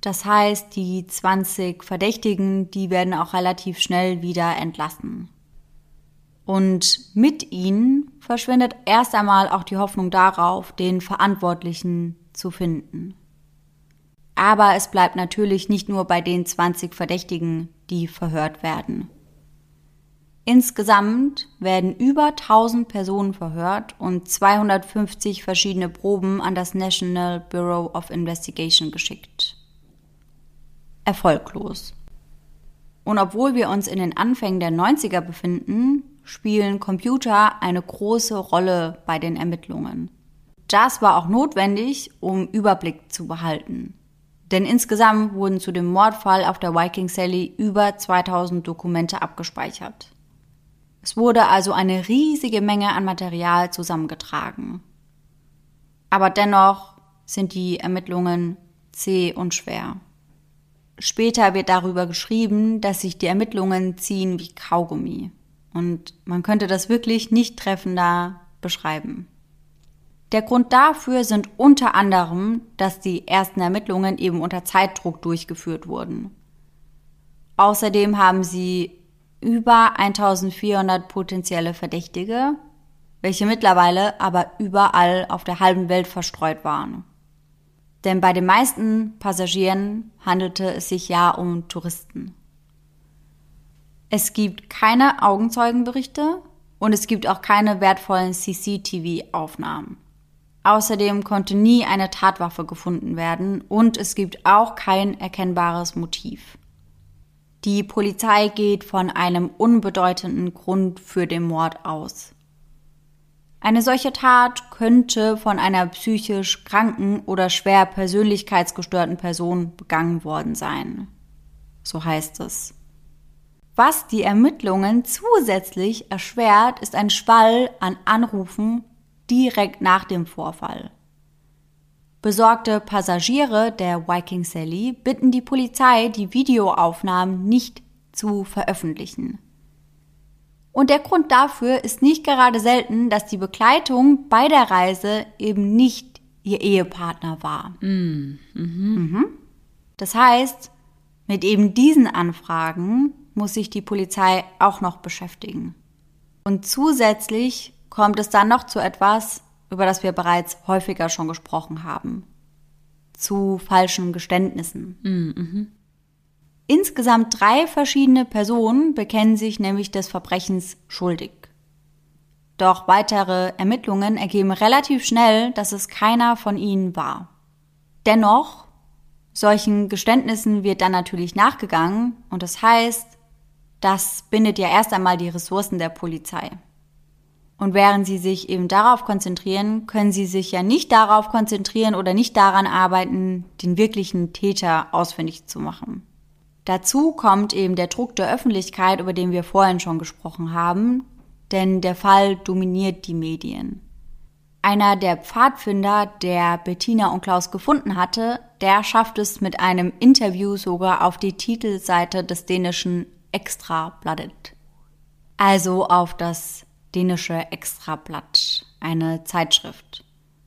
Das heißt, die 20 Verdächtigen, die werden auch relativ schnell wieder entlassen. Und mit ihnen verschwindet erst einmal auch die Hoffnung darauf, den Verantwortlichen zu finden. Aber es bleibt natürlich nicht nur bei den 20 Verdächtigen, die verhört werden. Insgesamt werden über 1000 Personen verhört und 250 verschiedene Proben an das National Bureau of Investigation geschickt. Erfolglos. Und obwohl wir uns in den Anfängen der 90er befinden, spielen Computer eine große Rolle bei den Ermittlungen. Das war auch notwendig, um Überblick zu behalten. Denn insgesamt wurden zu dem Mordfall auf der Viking Sally über 2000 Dokumente abgespeichert. Es wurde also eine riesige Menge an Material zusammengetragen. Aber dennoch sind die Ermittlungen zäh und schwer. Später wird darüber geschrieben, dass sich die Ermittlungen ziehen wie Kaugummi. Und man könnte das wirklich nicht treffender beschreiben. Der Grund dafür sind unter anderem, dass die ersten Ermittlungen eben unter Zeitdruck durchgeführt wurden. Außerdem haben sie über 1400 potenzielle Verdächtige, welche mittlerweile aber überall auf der halben Welt verstreut waren. Denn bei den meisten Passagieren handelte es sich ja um Touristen. Es gibt keine Augenzeugenberichte und es gibt auch keine wertvollen CCTV-Aufnahmen. Außerdem konnte nie eine Tatwaffe gefunden werden und es gibt auch kein erkennbares Motiv. Die Polizei geht von einem unbedeutenden Grund für den Mord aus. Eine solche Tat könnte von einer psychisch kranken oder schwer persönlichkeitsgestörten Person begangen worden sein. So heißt es. Was die Ermittlungen zusätzlich erschwert, ist ein Schwall an Anrufen direkt nach dem Vorfall. Besorgte Passagiere der Viking Sally bitten die Polizei, die Videoaufnahmen nicht zu veröffentlichen. Und der Grund dafür ist nicht gerade selten, dass die Begleitung bei der Reise eben nicht ihr Ehepartner war. Mm, mhm. Mhm. Das heißt, mit eben diesen Anfragen muss sich die Polizei auch noch beschäftigen. Und zusätzlich kommt es dann noch zu etwas, über das wir bereits häufiger schon gesprochen haben. Zu falschen Geständnissen. Mhm. Insgesamt drei verschiedene Personen bekennen sich nämlich des Verbrechens schuldig. Doch weitere Ermittlungen ergeben relativ schnell, dass es keiner von ihnen war. Dennoch, solchen Geständnissen wird dann natürlich nachgegangen und das heißt, das bindet ja erst einmal die Ressourcen der Polizei. Und während sie sich eben darauf konzentrieren, können sie sich ja nicht darauf konzentrieren oder nicht daran arbeiten, den wirklichen Täter ausfindig zu machen. Dazu kommt eben der Druck der Öffentlichkeit, über den wir vorhin schon gesprochen haben, denn der Fall dominiert die Medien. Einer der Pfadfinder, der Bettina und Klaus gefunden hatte, der schafft es mit einem Interview sogar auf die Titelseite des dänischen Extrabladet. Also auf das dänische Extrablatt, eine Zeitschrift.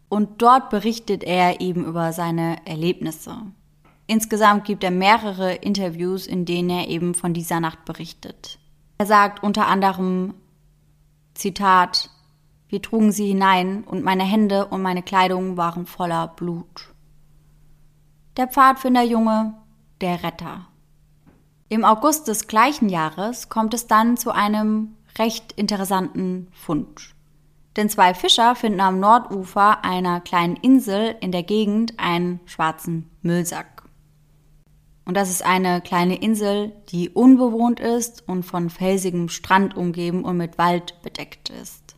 Und dort berichtet er eben über seine Erlebnisse. Insgesamt gibt er mehrere Interviews, in denen er eben von dieser Nacht berichtet. Er sagt unter anderem, Zitat, wir trugen sie hinein und meine Hände und meine Kleidung waren voller Blut. Der Pfadfinderjunge, der Retter. Im August des gleichen Jahres kommt es dann zu einem recht interessanten Fund. Denn zwei Fischer finden am Nordufer einer kleinen Insel in der Gegend einen schwarzen Müllsack. Und das ist eine kleine Insel, die unbewohnt ist und von felsigem Strand umgeben und mit Wald bedeckt ist.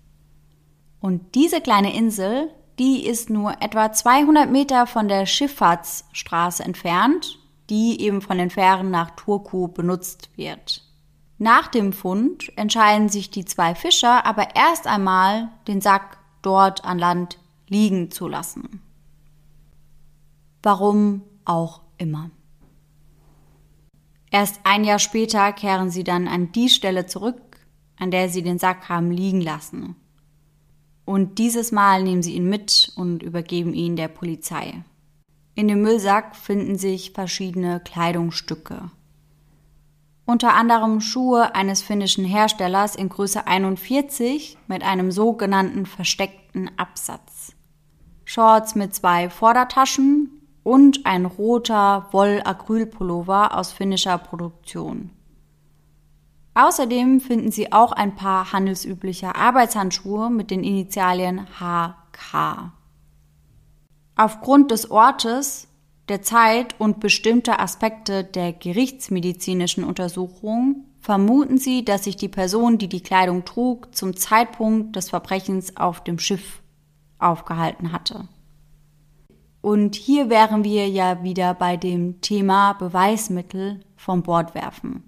Und diese kleine Insel, die ist nur etwa 200 Meter von der Schifffahrtsstraße entfernt, die eben von den Fähren nach Turku benutzt wird. Nach dem Fund entscheiden sich die zwei Fischer aber erst einmal, den Sack dort an Land liegen zu lassen. Warum auch immer. Erst ein Jahr später kehren sie dann an die Stelle zurück, an der sie den Sack haben liegen lassen. Und dieses Mal nehmen sie ihn mit und übergeben ihn der Polizei. In dem Müllsack finden sich verschiedene Kleidungsstücke. Unter anderem Schuhe eines finnischen Herstellers in Größe 41 mit einem sogenannten versteckten Absatz. Shorts mit zwei Vordertaschen und ein roter Woll-Acrylpullover aus finnischer Produktion. Außerdem finden Sie auch ein paar handelsübliche Arbeitshandschuhe mit den Initialien HK. Aufgrund des Ortes, der Zeit und bestimmter Aspekte der gerichtsmedizinischen Untersuchung vermuten sie, dass sich die Person, die die Kleidung trug, zum Zeitpunkt des Verbrechens auf dem Schiff aufgehalten hatte. Und hier wären wir ja wieder bei dem Thema Beweismittel vom Bord werfen.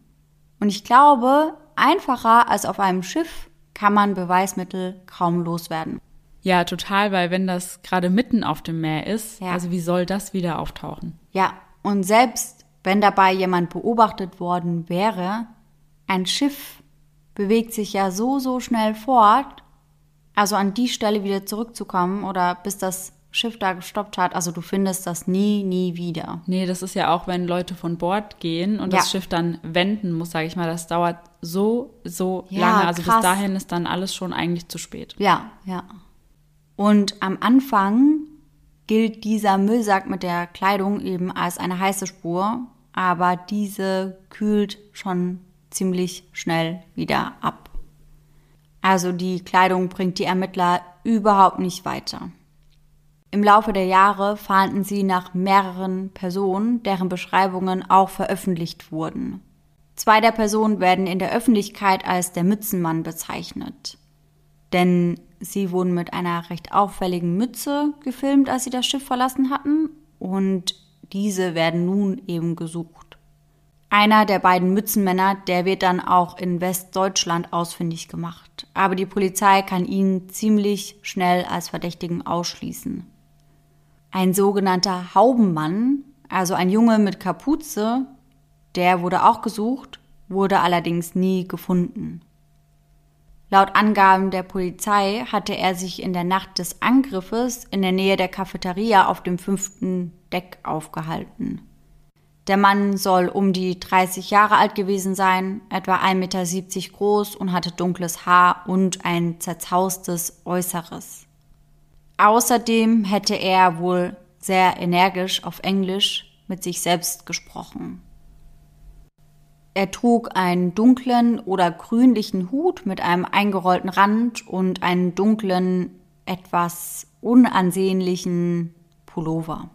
Und ich glaube, einfacher als auf einem Schiff kann man Beweismittel kaum loswerden. Ja, total, weil wenn das gerade mitten auf dem Meer ist, ja. also wie soll das wieder auftauchen? Ja, und selbst wenn dabei jemand beobachtet worden wäre, ein Schiff bewegt sich ja so, so schnell fort, also an die Stelle wieder zurückzukommen oder bis das Schiff da gestoppt hat. Also du findest das nie, nie wieder. Nee, das ist ja auch, wenn Leute von Bord gehen und ja. das Schiff dann wenden muss, sage ich mal, das dauert so, so ja, lange. Also krass. bis dahin ist dann alles schon eigentlich zu spät. Ja, ja. Und am Anfang gilt dieser Müllsack mit der Kleidung eben als eine heiße Spur, aber diese kühlt schon ziemlich schnell wieder ab. Also die Kleidung bringt die Ermittler überhaupt nicht weiter. Im Laufe der Jahre fahnden sie nach mehreren Personen, deren Beschreibungen auch veröffentlicht wurden. Zwei der Personen werden in der Öffentlichkeit als der Mützenmann bezeichnet. Denn sie wurden mit einer recht auffälligen Mütze gefilmt, als sie das Schiff verlassen hatten, und diese werden nun eben gesucht. Einer der beiden Mützenmänner, der wird dann auch in Westdeutschland ausfindig gemacht, aber die Polizei kann ihn ziemlich schnell als Verdächtigen ausschließen. Ein sogenannter Haubenmann, also ein Junge mit Kapuze, der wurde auch gesucht, wurde allerdings nie gefunden. Laut Angaben der Polizei hatte er sich in der Nacht des Angriffes in der Nähe der Cafeteria auf dem fünften Deck aufgehalten. Der Mann soll um die 30 Jahre alt gewesen sein, etwa 1,70 Meter groß und hatte dunkles Haar und ein zerzaustes Äußeres. Außerdem hätte er wohl sehr energisch auf Englisch mit sich selbst gesprochen. Er trug einen dunklen oder grünlichen Hut mit einem eingerollten Rand und einen dunklen, etwas unansehnlichen Pullover.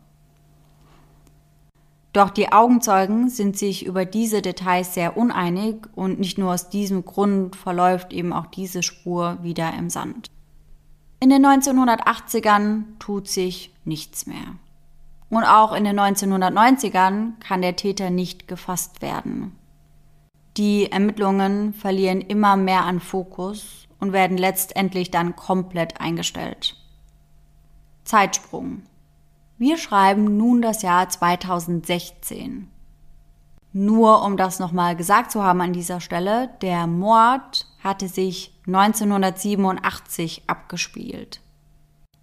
Doch die Augenzeugen sind sich über diese Details sehr uneinig und nicht nur aus diesem Grund verläuft eben auch diese Spur wieder im Sand. In den 1980ern tut sich nichts mehr. Und auch in den 1990ern kann der Täter nicht gefasst werden. Die Ermittlungen verlieren immer mehr an Fokus und werden letztendlich dann komplett eingestellt. Zeitsprung. Wir schreiben nun das Jahr 2016. Nur um das nochmal gesagt zu haben an dieser Stelle, der Mord hatte sich 1987 abgespielt.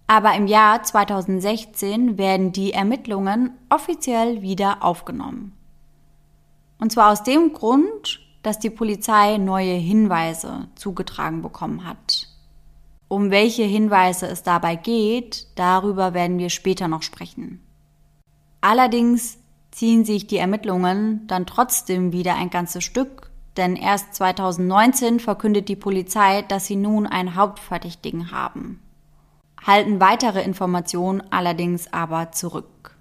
Aber im Jahr 2016 werden die Ermittlungen offiziell wieder aufgenommen. Und zwar aus dem Grund, dass die Polizei neue Hinweise zugetragen bekommen hat. Um welche Hinweise es dabei geht, darüber werden wir später noch sprechen. Allerdings ziehen sich die Ermittlungen dann trotzdem wieder ein ganzes Stück, denn erst 2019 verkündet die Polizei, dass sie nun einen Hauptverdächtigen haben halten weitere Informationen allerdings aber zurück.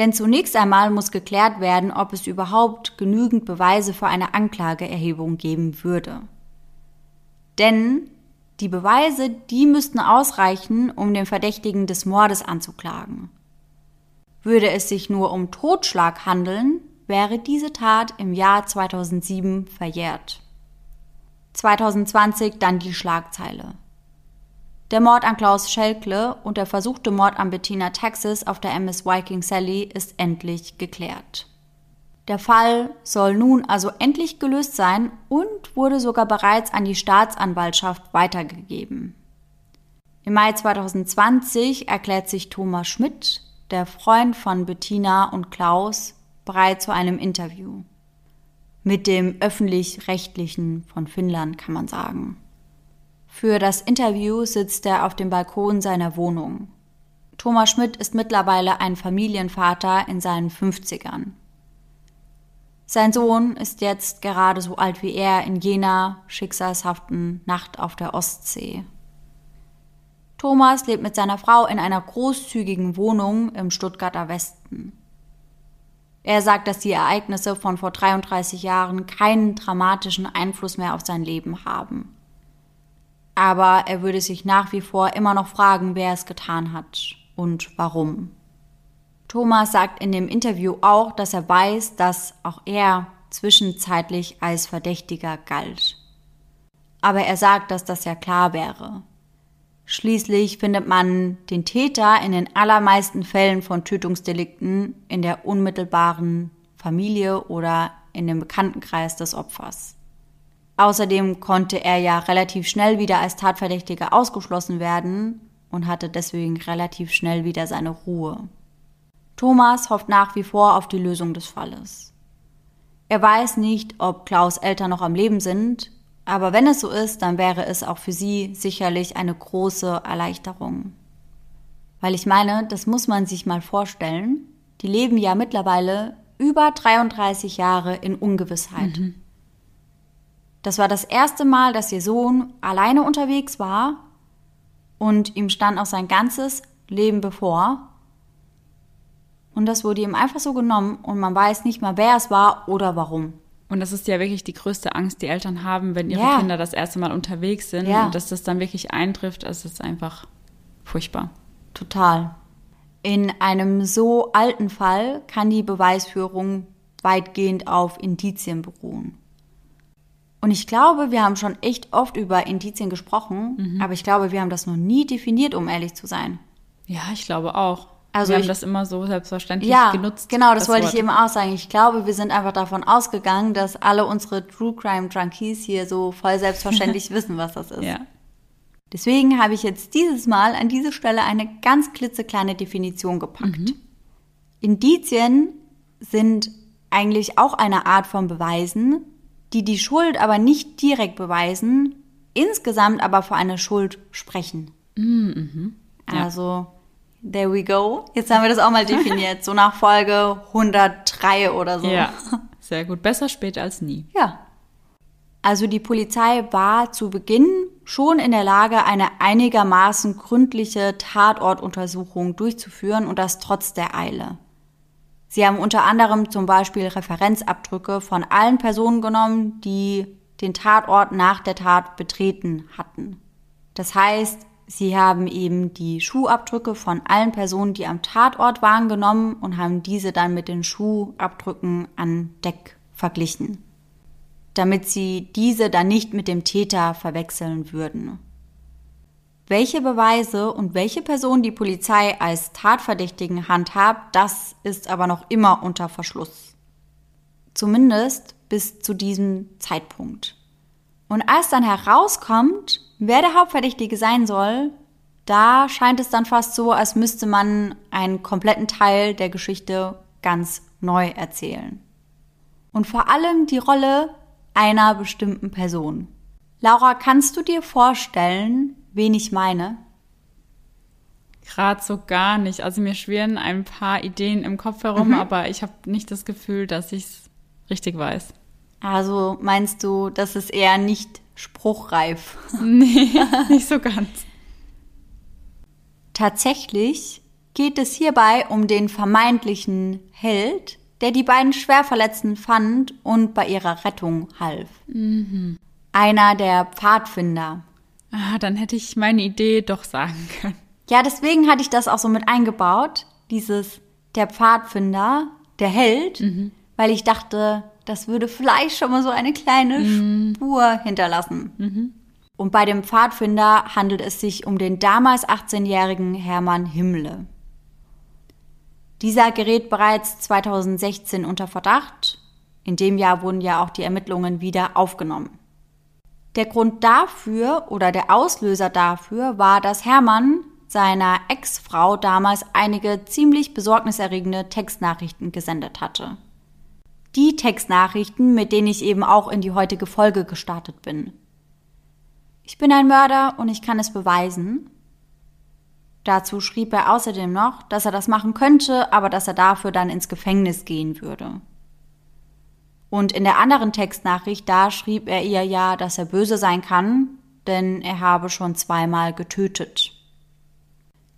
Denn zunächst einmal muss geklärt werden, ob es überhaupt genügend Beweise für eine Anklageerhebung geben würde. Denn die Beweise, die müssten ausreichen, um den Verdächtigen des Mordes anzuklagen. Würde es sich nur um Totschlag handeln, wäre diese Tat im Jahr 2007 verjährt. 2020 dann die Schlagzeile. Der Mord an Klaus Schelkle und der versuchte Mord an Bettina Texas auf der MS Viking Sally ist endlich geklärt. Der Fall soll nun also endlich gelöst sein und wurde sogar bereits an die Staatsanwaltschaft weitergegeben. Im Mai 2020 erklärt sich Thomas Schmidt, der Freund von Bettina und Klaus, bereit zu einem Interview. Mit dem öffentlich-rechtlichen von Finnland kann man sagen. Für das Interview sitzt er auf dem Balkon seiner Wohnung. Thomas Schmidt ist mittlerweile ein Familienvater in seinen 50ern. Sein Sohn ist jetzt gerade so alt wie er in jener schicksalshaften Nacht auf der Ostsee. Thomas lebt mit seiner Frau in einer großzügigen Wohnung im Stuttgarter Westen. Er sagt, dass die Ereignisse von vor 33 Jahren keinen dramatischen Einfluss mehr auf sein Leben haben aber er würde sich nach wie vor immer noch fragen, wer es getan hat und warum. Thomas sagt in dem Interview auch, dass er weiß, dass auch er zwischenzeitlich als Verdächtiger galt. Aber er sagt, dass das ja klar wäre. Schließlich findet man den Täter in den allermeisten Fällen von Tötungsdelikten in der unmittelbaren Familie oder in dem Bekanntenkreis des Opfers. Außerdem konnte er ja relativ schnell wieder als Tatverdächtiger ausgeschlossen werden und hatte deswegen relativ schnell wieder seine Ruhe. Thomas hofft nach wie vor auf die Lösung des Falles. Er weiß nicht, ob Klaus Eltern noch am Leben sind, aber wenn es so ist, dann wäre es auch für sie sicherlich eine große Erleichterung. Weil ich meine, das muss man sich mal vorstellen, die leben ja mittlerweile über 33 Jahre in Ungewissheit. Mhm. Das war das erste Mal, dass ihr Sohn alleine unterwegs war und ihm stand auch sein ganzes Leben bevor. Und das wurde ihm einfach so genommen und man weiß nicht mal, wer es war oder warum. Und das ist ja wirklich die größte Angst, die Eltern haben, wenn ihre ja. Kinder das erste Mal unterwegs sind ja. und dass das dann wirklich eintrifft, das ist einfach furchtbar. Total. In einem so alten Fall kann die Beweisführung weitgehend auf Indizien beruhen. Und ich glaube, wir haben schon echt oft über Indizien gesprochen, mhm. aber ich glaube, wir haben das noch nie definiert, um ehrlich zu sein. Ja, ich glaube auch. Also wir haben das immer so selbstverständlich ja, genutzt. Genau, das, das wollte Wort. ich eben auch sagen. Ich glaube, wir sind einfach davon ausgegangen, dass alle unsere True Crime Junkies hier so voll selbstverständlich wissen, was das ist. Ja. Deswegen habe ich jetzt dieses Mal an diese Stelle eine ganz klitzekleine Definition gepackt. Mhm. Indizien sind eigentlich auch eine Art von Beweisen, die die Schuld aber nicht direkt beweisen, insgesamt aber für eine Schuld sprechen. Mhm. Ja. Also, there we go. Jetzt haben wir das auch mal definiert, so nach Folge 103 oder so. Ja, sehr gut. Besser später als nie. Ja. Also die Polizei war zu Beginn schon in der Lage, eine einigermaßen gründliche Tatortuntersuchung durchzuführen und das trotz der Eile. Sie haben unter anderem zum Beispiel Referenzabdrücke von allen Personen genommen, die den Tatort nach der Tat betreten hatten. Das heißt, Sie haben eben die Schuhabdrücke von allen Personen, die am Tatort waren, genommen und haben diese dann mit den Schuhabdrücken an Deck verglichen, damit sie diese dann nicht mit dem Täter verwechseln würden. Welche Beweise und welche Person die Polizei als Tatverdächtigen handhabt, das ist aber noch immer unter Verschluss. Zumindest bis zu diesem Zeitpunkt. Und als dann herauskommt, wer der Hauptverdächtige sein soll, da scheint es dann fast so, als müsste man einen kompletten Teil der Geschichte ganz neu erzählen. Und vor allem die Rolle einer bestimmten Person. Laura, kannst du dir vorstellen, wen ich meine? Gerade so gar nicht. Also mir schwirren ein paar Ideen im Kopf herum, mhm. aber ich habe nicht das Gefühl, dass ich es richtig weiß. Also meinst du, das ist eher nicht spruchreif? Nee, nicht so ganz. Tatsächlich geht es hierbei um den vermeintlichen Held, der die beiden Schwerverletzten fand und bei ihrer Rettung half. Mhm. Einer der Pfadfinder. Ah, dann hätte ich meine Idee doch sagen können. Ja, deswegen hatte ich das auch so mit eingebaut, dieses der Pfadfinder, der Held, mhm. weil ich dachte, das würde vielleicht schon mal so eine kleine mhm. Spur hinterlassen. Mhm. Und bei dem Pfadfinder handelt es sich um den damals 18-jährigen Hermann Himmle. Dieser gerät bereits 2016 unter Verdacht. In dem Jahr wurden ja auch die Ermittlungen wieder aufgenommen. Der Grund dafür oder der Auslöser dafür war, dass Hermann seiner Ex-Frau damals einige ziemlich besorgniserregende Textnachrichten gesendet hatte die Textnachrichten, mit denen ich eben auch in die heutige Folge gestartet bin. Ich bin ein Mörder und ich kann es beweisen. Dazu schrieb er außerdem noch, dass er das machen könnte, aber dass er dafür dann ins Gefängnis gehen würde. Und in der anderen Textnachricht, da schrieb er ihr ja, dass er böse sein kann, denn er habe schon zweimal getötet.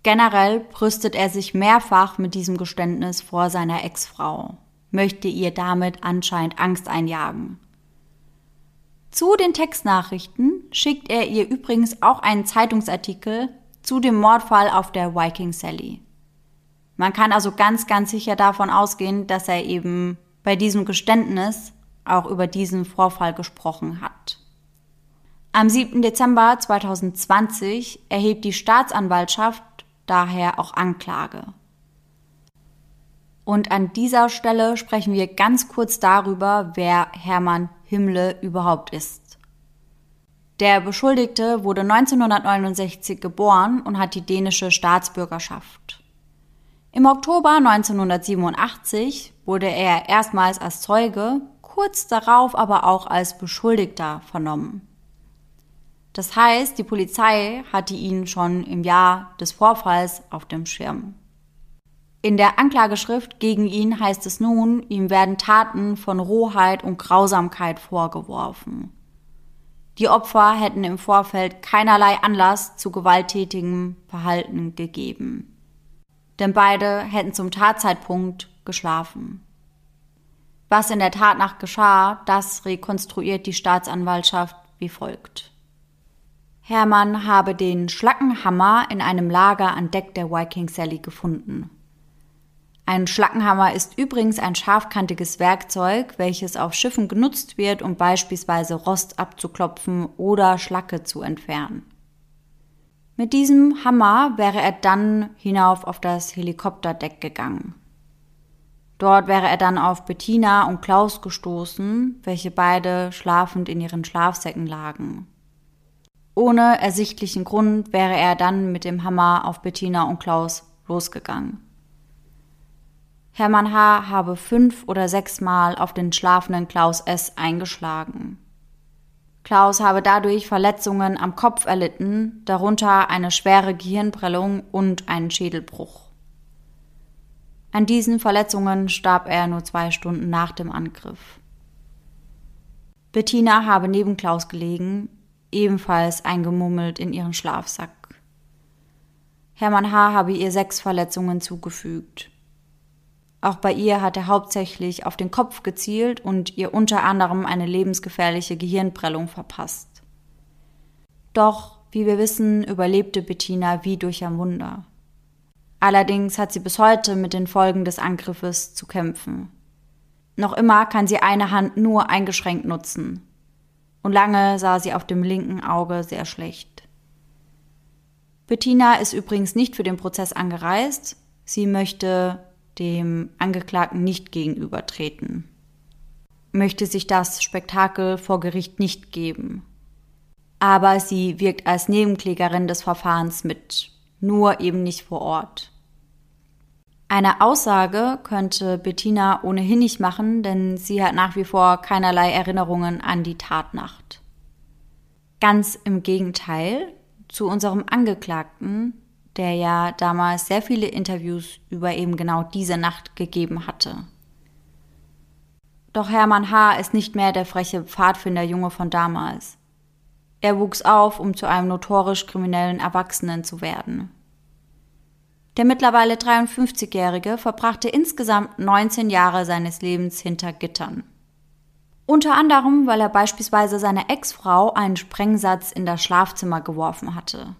Generell brüstet er sich mehrfach mit diesem Geständnis vor seiner Ex-Frau möchte ihr damit anscheinend Angst einjagen. Zu den Textnachrichten schickt er ihr übrigens auch einen Zeitungsartikel zu dem Mordfall auf der Viking Sally. Man kann also ganz, ganz sicher davon ausgehen, dass er eben bei diesem Geständnis auch über diesen Vorfall gesprochen hat. Am 7. Dezember 2020 erhebt die Staatsanwaltschaft daher auch Anklage. Und an dieser Stelle sprechen wir ganz kurz darüber, wer Hermann Himmle überhaupt ist. Der Beschuldigte wurde 1969 geboren und hat die dänische Staatsbürgerschaft. Im Oktober 1987 wurde er erstmals als Zeuge, kurz darauf aber auch als Beschuldigter vernommen. Das heißt, die Polizei hatte ihn schon im Jahr des Vorfalls auf dem Schirm. In der Anklageschrift gegen ihn heißt es nun, ihm werden Taten von Rohheit und Grausamkeit vorgeworfen. Die Opfer hätten im Vorfeld keinerlei Anlass zu gewalttätigem Verhalten gegeben. Denn beide hätten zum Tatzeitpunkt geschlafen. Was in der Tatnacht geschah, das rekonstruiert die Staatsanwaltschaft wie folgt. Hermann habe den Schlackenhammer in einem Lager an Deck der Viking Sally gefunden. Ein Schlackenhammer ist übrigens ein scharfkantiges Werkzeug, welches auf Schiffen genutzt wird, um beispielsweise Rost abzuklopfen oder Schlacke zu entfernen. Mit diesem Hammer wäre er dann hinauf auf das Helikopterdeck gegangen. Dort wäre er dann auf Bettina und Klaus gestoßen, welche beide schlafend in ihren Schlafsäcken lagen. Ohne ersichtlichen Grund wäre er dann mit dem Hammer auf Bettina und Klaus losgegangen. Hermann H. habe fünf oder sechs Mal auf den schlafenden Klaus S. eingeschlagen. Klaus habe dadurch Verletzungen am Kopf erlitten, darunter eine schwere Gehirnprellung und einen Schädelbruch. An diesen Verletzungen starb er nur zwei Stunden nach dem Angriff. Bettina habe neben Klaus gelegen, ebenfalls eingemummelt in ihren Schlafsack. Hermann H. habe ihr sechs Verletzungen zugefügt. Auch bei ihr hat er hauptsächlich auf den Kopf gezielt und ihr unter anderem eine lebensgefährliche Gehirnprellung verpasst. Doch wie wir wissen, überlebte Bettina wie durch ein Wunder. Allerdings hat sie bis heute mit den Folgen des Angriffes zu kämpfen. Noch immer kann sie eine Hand nur eingeschränkt nutzen. Und lange sah sie auf dem linken Auge sehr schlecht. Bettina ist übrigens nicht für den Prozess angereist. Sie möchte dem Angeklagten nicht gegenübertreten. Möchte sich das Spektakel vor Gericht nicht geben. Aber sie wirkt als Nebenklägerin des Verfahrens mit, nur eben nicht vor Ort. Eine Aussage könnte Bettina ohnehin nicht machen, denn sie hat nach wie vor keinerlei Erinnerungen an die Tatnacht. Ganz im Gegenteil zu unserem Angeklagten, der ja damals sehr viele Interviews über eben genau diese Nacht gegeben hatte. Doch Hermann H. ist nicht mehr der freche Pfadfinderjunge von damals. Er wuchs auf, um zu einem notorisch kriminellen Erwachsenen zu werden. Der mittlerweile 53-Jährige verbrachte insgesamt 19 Jahre seines Lebens hinter Gittern. Unter anderem, weil er beispielsweise seiner Ex-Frau einen Sprengsatz in das Schlafzimmer geworfen hatte.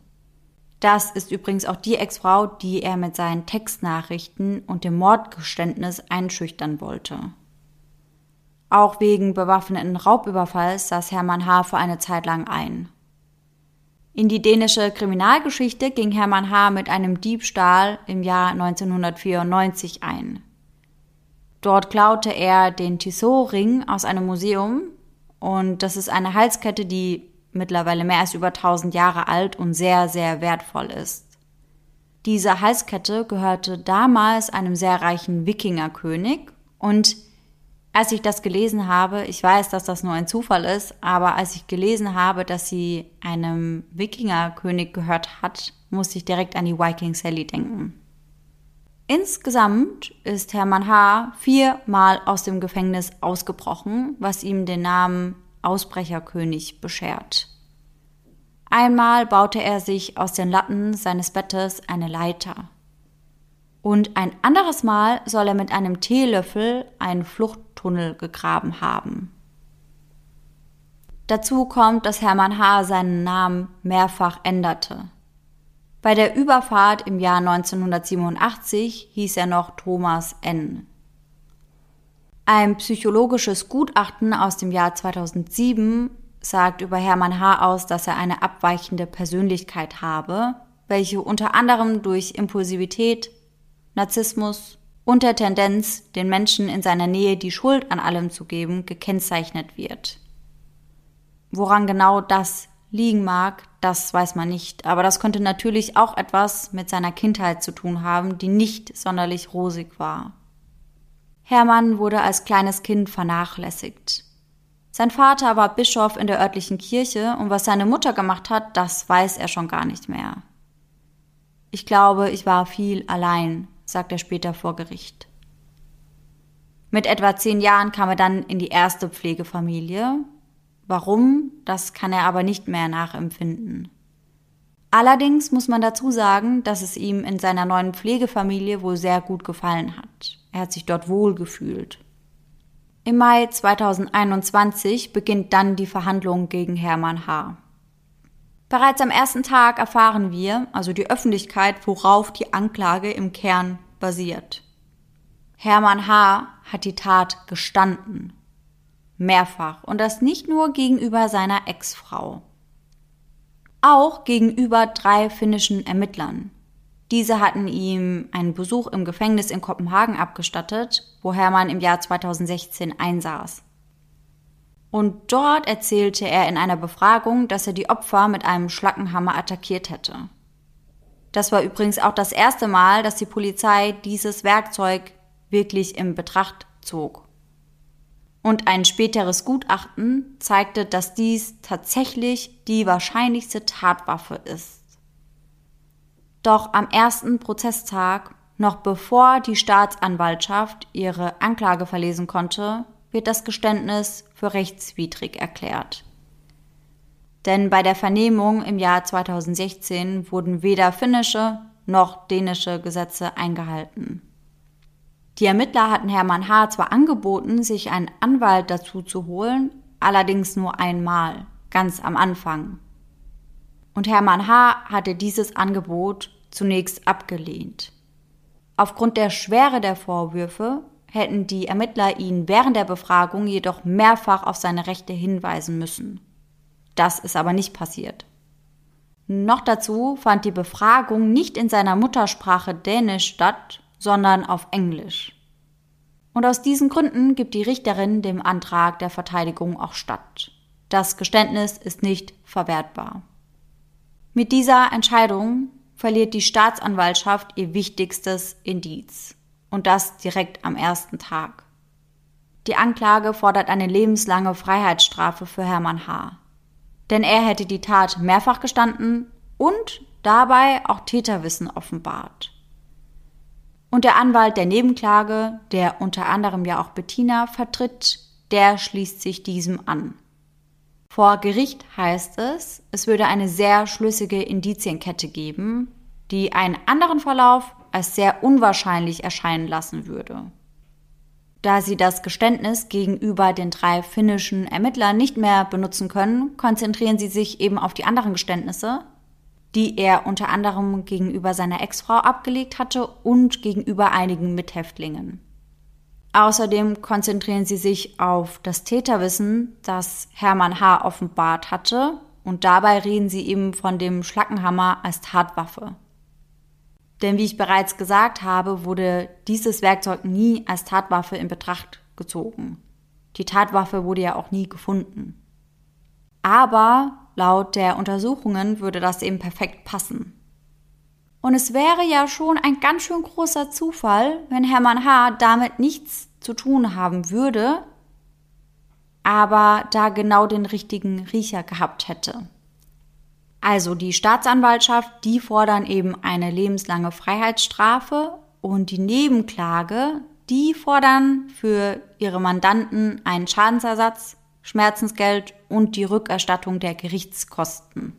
Das ist übrigens auch die Ex-Frau, die er mit seinen Textnachrichten und dem Mordgeständnis einschüchtern wollte. Auch wegen bewaffneten Raubüberfalls saß Hermann H. für eine Zeit lang ein. In die dänische Kriminalgeschichte ging Hermann H. mit einem Diebstahl im Jahr 1994 ein. Dort klaute er den Tissot-Ring aus einem Museum und das ist eine Halskette, die mittlerweile mehr als über 1000 Jahre alt und sehr, sehr wertvoll ist. Diese Halskette gehörte damals einem sehr reichen Wikingerkönig und als ich das gelesen habe, ich weiß, dass das nur ein Zufall ist, aber als ich gelesen habe, dass sie einem Wikingerkönig gehört hat, musste ich direkt an die Viking Sally denken. Insgesamt ist Hermann H. viermal aus dem Gefängnis ausgebrochen, was ihm den Namen Ausbrecherkönig beschert. Einmal baute er sich aus den Latten seines Bettes eine Leiter. Und ein anderes Mal soll er mit einem Teelöffel einen Fluchttunnel gegraben haben. Dazu kommt, dass Hermann H. seinen Namen mehrfach änderte. Bei der Überfahrt im Jahr 1987 hieß er noch Thomas N. Ein psychologisches Gutachten aus dem Jahr 2007 sagt über Hermann H. aus, dass er eine abweichende Persönlichkeit habe, welche unter anderem durch Impulsivität, Narzissmus und der Tendenz, den Menschen in seiner Nähe die Schuld an allem zu geben, gekennzeichnet wird. Woran genau das liegen mag, das weiß man nicht, aber das könnte natürlich auch etwas mit seiner Kindheit zu tun haben, die nicht sonderlich rosig war. Hermann wurde als kleines Kind vernachlässigt. Sein Vater war Bischof in der örtlichen Kirche und was seine Mutter gemacht hat, das weiß er schon gar nicht mehr. Ich glaube, ich war viel allein, sagt er später vor Gericht. Mit etwa zehn Jahren kam er dann in die erste Pflegefamilie. Warum, das kann er aber nicht mehr nachempfinden. Allerdings muss man dazu sagen, dass es ihm in seiner neuen Pflegefamilie wohl sehr gut gefallen hat. Er hat sich dort wohl gefühlt. Im Mai 2021 beginnt dann die Verhandlung gegen Hermann H. Bereits am ersten Tag erfahren wir, also die Öffentlichkeit, worauf die Anklage im Kern basiert. Hermann H. hat die Tat gestanden. Mehrfach. Und das nicht nur gegenüber seiner Ex-Frau. Auch gegenüber drei finnischen Ermittlern. Diese hatten ihm einen Besuch im Gefängnis in Kopenhagen abgestattet, wo Hermann im Jahr 2016 einsaß. Und dort erzählte er in einer Befragung, dass er die Opfer mit einem Schlackenhammer attackiert hätte. Das war übrigens auch das erste Mal, dass die Polizei dieses Werkzeug wirklich in Betracht zog. Und ein späteres Gutachten zeigte, dass dies tatsächlich die wahrscheinlichste Tatwaffe ist. Doch am ersten Prozesstag, noch bevor die Staatsanwaltschaft ihre Anklage verlesen konnte, wird das Geständnis für rechtswidrig erklärt. Denn bei der Vernehmung im Jahr 2016 wurden weder finnische noch dänische Gesetze eingehalten. Die Ermittler hatten Hermann H. zwar angeboten, sich einen Anwalt dazu zu holen, allerdings nur einmal, ganz am Anfang. Und Hermann H. hatte dieses Angebot zunächst abgelehnt. Aufgrund der Schwere der Vorwürfe hätten die Ermittler ihn während der Befragung jedoch mehrfach auf seine Rechte hinweisen müssen. Das ist aber nicht passiert. Noch dazu fand die Befragung nicht in seiner Muttersprache Dänisch statt, sondern auf Englisch. Und aus diesen Gründen gibt die Richterin dem Antrag der Verteidigung auch statt. Das Geständnis ist nicht verwertbar. Mit dieser Entscheidung verliert die Staatsanwaltschaft ihr wichtigstes Indiz. Und das direkt am ersten Tag. Die Anklage fordert eine lebenslange Freiheitsstrafe für Hermann H denn er hätte die Tat mehrfach gestanden und dabei auch Täterwissen offenbart. Und der Anwalt der Nebenklage, der unter anderem ja auch Bettina vertritt, der schließt sich diesem an. Vor Gericht heißt es, es würde eine sehr schlüssige Indizienkette geben, die einen anderen Verlauf als sehr unwahrscheinlich erscheinen lassen würde. Da sie das Geständnis gegenüber den drei finnischen Ermittlern nicht mehr benutzen können, konzentrieren sie sich eben auf die anderen Geständnisse, die er unter anderem gegenüber seiner Ex-Frau abgelegt hatte und gegenüber einigen Mithäftlingen. Außerdem konzentrieren sie sich auf das Täterwissen, das Hermann H. offenbart hatte, und dabei reden sie eben von dem Schlackenhammer als Tatwaffe. Denn wie ich bereits gesagt habe, wurde dieses Werkzeug nie als Tatwaffe in Betracht gezogen. Die Tatwaffe wurde ja auch nie gefunden. Aber laut der Untersuchungen würde das eben perfekt passen. Und es wäre ja schon ein ganz schön großer Zufall, wenn Hermann H. damit nichts zu tun haben würde, aber da genau den richtigen Riecher gehabt hätte. Also die Staatsanwaltschaft, die fordern eben eine lebenslange Freiheitsstrafe und die Nebenklage, die fordern für ihre Mandanten einen Schadensersatz, Schmerzensgeld und die Rückerstattung der Gerichtskosten.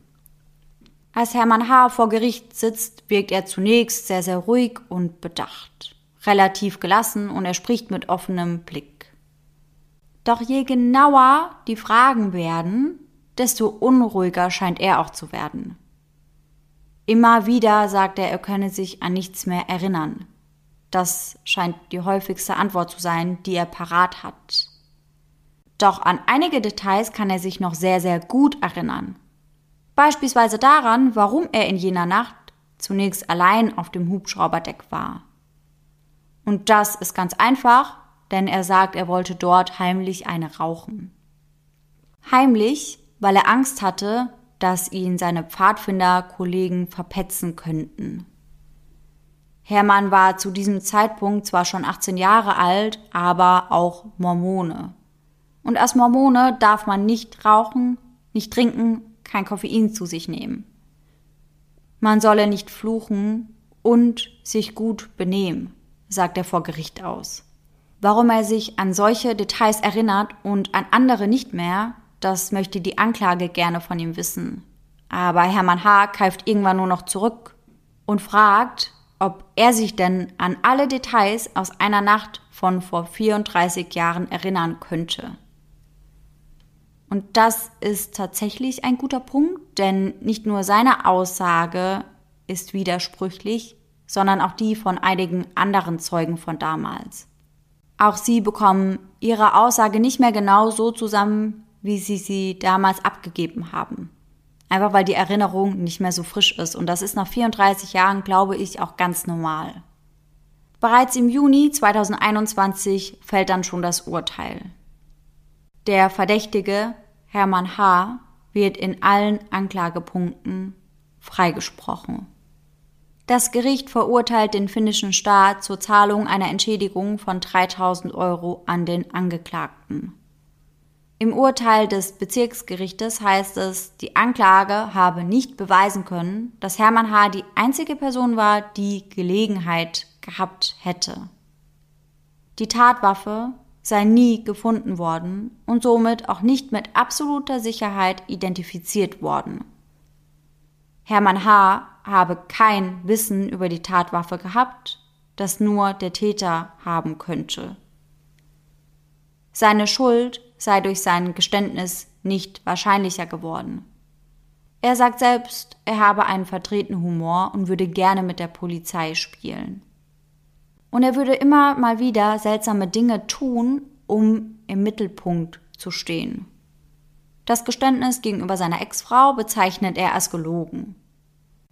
Als Hermann H. vor Gericht sitzt, wirkt er zunächst sehr, sehr ruhig und bedacht, relativ gelassen und er spricht mit offenem Blick. Doch je genauer die Fragen werden, desto unruhiger scheint er auch zu werden. Immer wieder sagt er, er könne sich an nichts mehr erinnern. Das scheint die häufigste Antwort zu sein, die er parat hat. Doch an einige Details kann er sich noch sehr, sehr gut erinnern. Beispielsweise daran, warum er in jener Nacht zunächst allein auf dem Hubschrauberdeck war. Und das ist ganz einfach, denn er sagt, er wollte dort heimlich eine rauchen. Heimlich, weil er Angst hatte, dass ihn seine Pfadfinderkollegen verpetzen könnten. Hermann war zu diesem Zeitpunkt zwar schon 18 Jahre alt, aber auch Mormone. Und als Mormone darf man nicht rauchen, nicht trinken, kein Koffein zu sich nehmen. Man solle nicht fluchen und sich gut benehmen, sagt er vor Gericht aus. Warum er sich an solche Details erinnert und an andere nicht mehr, das möchte die Anklage gerne von ihm wissen. Aber Hermann H. keift irgendwann nur noch zurück und fragt, ob er sich denn an alle Details aus einer Nacht von vor 34 Jahren erinnern könnte. Und das ist tatsächlich ein guter Punkt, denn nicht nur seine Aussage ist widersprüchlich, sondern auch die von einigen anderen Zeugen von damals. Auch sie bekommen ihre Aussage nicht mehr genau so zusammen, wie sie sie damals abgegeben haben. Einfach weil die Erinnerung nicht mehr so frisch ist. Und das ist nach 34 Jahren, glaube ich, auch ganz normal. Bereits im Juni 2021 fällt dann schon das Urteil. Der Verdächtige, Hermann H., wird in allen Anklagepunkten freigesprochen. Das Gericht verurteilt den finnischen Staat zur Zahlung einer Entschädigung von 3000 Euro an den Angeklagten. Im Urteil des Bezirksgerichtes heißt es, die Anklage habe nicht beweisen können, dass Hermann H. die einzige Person war, die Gelegenheit gehabt hätte. Die Tatwaffe sei nie gefunden worden und somit auch nicht mit absoluter Sicherheit identifiziert worden. Hermann H. habe kein Wissen über die Tatwaffe gehabt, das nur der Täter haben könnte. Seine Schuld sei durch sein Geständnis nicht wahrscheinlicher geworden. Er sagt selbst, er habe einen vertretenen Humor und würde gerne mit der Polizei spielen. Und er würde immer mal wieder seltsame Dinge tun, um im Mittelpunkt zu stehen. Das Geständnis gegenüber seiner Ex-Frau bezeichnet er als gelogen.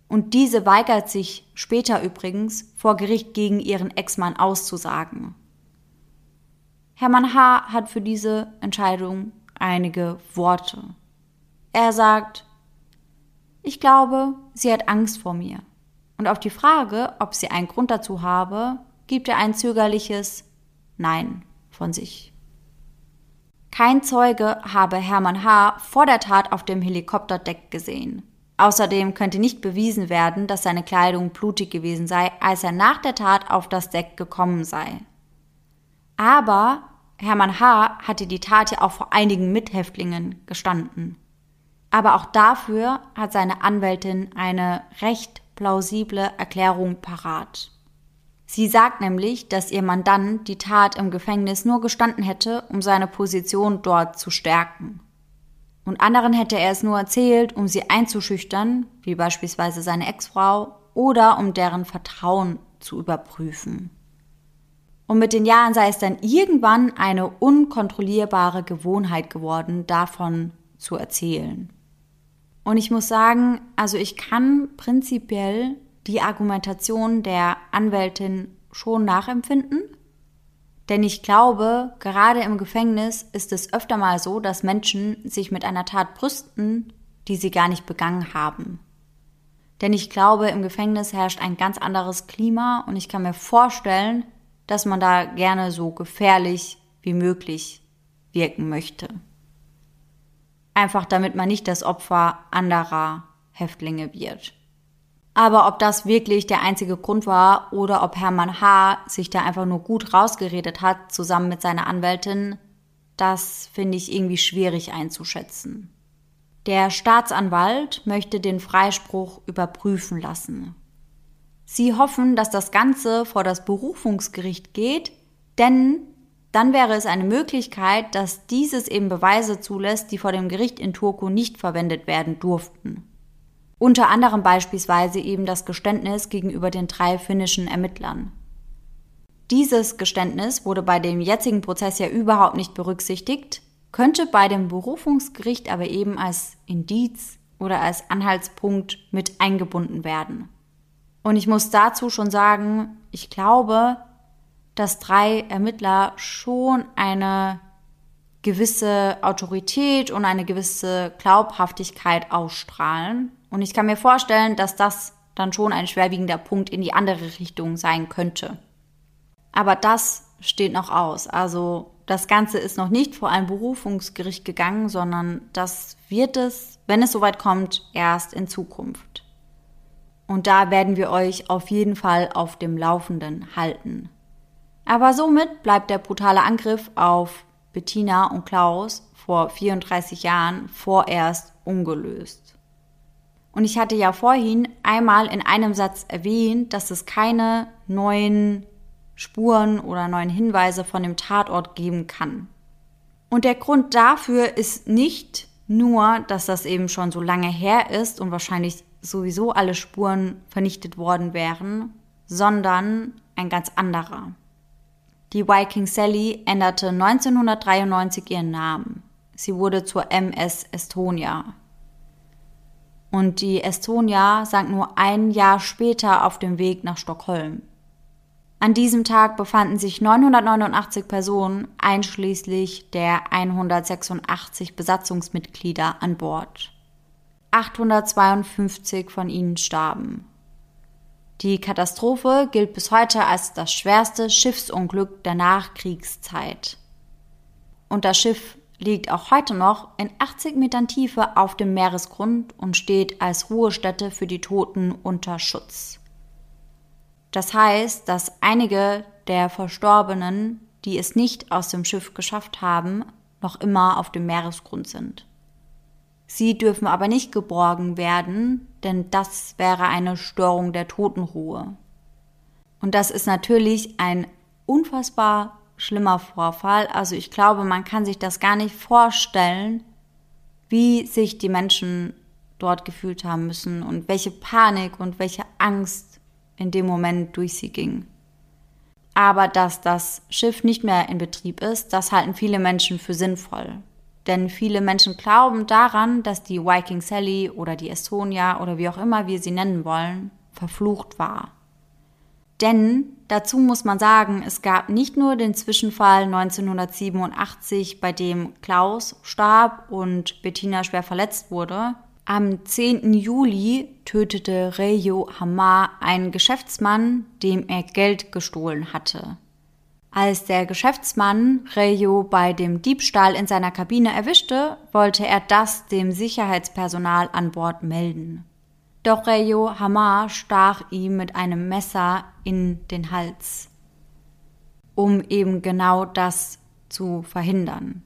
Und diese weigert sich später übrigens, vor Gericht gegen ihren Ex-Mann auszusagen. Hermann H. hat für diese Entscheidung einige Worte. Er sagt, ich glaube, sie hat Angst vor mir. Und auf die Frage, ob sie einen Grund dazu habe, gibt er ein zögerliches Nein von sich. Kein Zeuge habe Hermann H. vor der Tat auf dem Helikopterdeck gesehen. Außerdem könnte nicht bewiesen werden, dass seine Kleidung blutig gewesen sei, als er nach der Tat auf das Deck gekommen sei. Aber Hermann H. hatte die Tat ja auch vor einigen Mithäftlingen gestanden. Aber auch dafür hat seine Anwältin eine recht plausible Erklärung parat. Sie sagt nämlich, dass ihr Mandant die Tat im Gefängnis nur gestanden hätte, um seine Position dort zu stärken. Und anderen hätte er es nur erzählt, um sie einzuschüchtern, wie beispielsweise seine Ex-Frau, oder um deren Vertrauen zu überprüfen. Und mit den Jahren sei es dann irgendwann eine unkontrollierbare Gewohnheit geworden, davon zu erzählen. Und ich muss sagen, also ich kann prinzipiell die Argumentation der Anwältin schon nachempfinden. Denn ich glaube, gerade im Gefängnis ist es öfter mal so, dass Menschen sich mit einer Tat brüsten, die sie gar nicht begangen haben. Denn ich glaube, im Gefängnis herrscht ein ganz anderes Klima und ich kann mir vorstellen, dass man da gerne so gefährlich wie möglich wirken möchte. Einfach damit man nicht das Opfer anderer Häftlinge wird. Aber ob das wirklich der einzige Grund war oder ob Hermann H. sich da einfach nur gut rausgeredet hat, zusammen mit seiner Anwältin, das finde ich irgendwie schwierig einzuschätzen. Der Staatsanwalt möchte den Freispruch überprüfen lassen. Sie hoffen, dass das Ganze vor das Berufungsgericht geht, denn dann wäre es eine Möglichkeit, dass dieses eben Beweise zulässt, die vor dem Gericht in Turku nicht verwendet werden durften. Unter anderem beispielsweise eben das Geständnis gegenüber den drei finnischen Ermittlern. Dieses Geständnis wurde bei dem jetzigen Prozess ja überhaupt nicht berücksichtigt, könnte bei dem Berufungsgericht aber eben als Indiz oder als Anhaltspunkt mit eingebunden werden. Und ich muss dazu schon sagen, ich glaube, dass drei Ermittler schon eine gewisse Autorität und eine gewisse Glaubhaftigkeit ausstrahlen. Und ich kann mir vorstellen, dass das dann schon ein schwerwiegender Punkt in die andere Richtung sein könnte. Aber das steht noch aus. Also das Ganze ist noch nicht vor ein Berufungsgericht gegangen, sondern das wird es, wenn es soweit kommt, erst in Zukunft. Und da werden wir euch auf jeden Fall auf dem Laufenden halten. Aber somit bleibt der brutale Angriff auf Bettina und Klaus vor 34 Jahren vorerst ungelöst. Und ich hatte ja vorhin einmal in einem Satz erwähnt, dass es keine neuen Spuren oder neuen Hinweise von dem Tatort geben kann. Und der Grund dafür ist nicht nur, dass das eben schon so lange her ist und wahrscheinlich sowieso alle Spuren vernichtet worden wären, sondern ein ganz anderer. Die Viking Sally änderte 1993 ihren Namen. Sie wurde zur MS Estonia. Und die Estonia sank nur ein Jahr später auf dem Weg nach Stockholm. An diesem Tag befanden sich 989 Personen einschließlich der 186 Besatzungsmitglieder an Bord. 852 von ihnen starben. Die Katastrophe gilt bis heute als das schwerste Schiffsunglück der Nachkriegszeit. Und das Schiff liegt auch heute noch in 80 Metern Tiefe auf dem Meeresgrund und steht als Ruhestätte für die Toten unter Schutz. Das heißt, dass einige der Verstorbenen, die es nicht aus dem Schiff geschafft haben, noch immer auf dem Meeresgrund sind. Sie dürfen aber nicht geborgen werden, denn das wäre eine Störung der Totenruhe. Und das ist natürlich ein unfassbar schlimmer Vorfall. Also ich glaube, man kann sich das gar nicht vorstellen, wie sich die Menschen dort gefühlt haben müssen und welche Panik und welche Angst in dem Moment durch sie ging. Aber dass das Schiff nicht mehr in Betrieb ist, das halten viele Menschen für sinnvoll. Denn viele Menschen glauben daran, dass die Viking Sally oder die Estonia oder wie auch immer wir sie nennen wollen, verflucht war. Denn dazu muss man sagen, es gab nicht nur den Zwischenfall 1987, bei dem Klaus starb und Bettina schwer verletzt wurde. Am 10. Juli tötete Rejo Hamar einen Geschäftsmann, dem er Geld gestohlen hatte. Als der Geschäftsmann Rejo bei dem Diebstahl in seiner Kabine erwischte, wollte er das dem Sicherheitspersonal an Bord melden. Doch Rejo Hamar stach ihm mit einem Messer in den Hals, um eben genau das zu verhindern.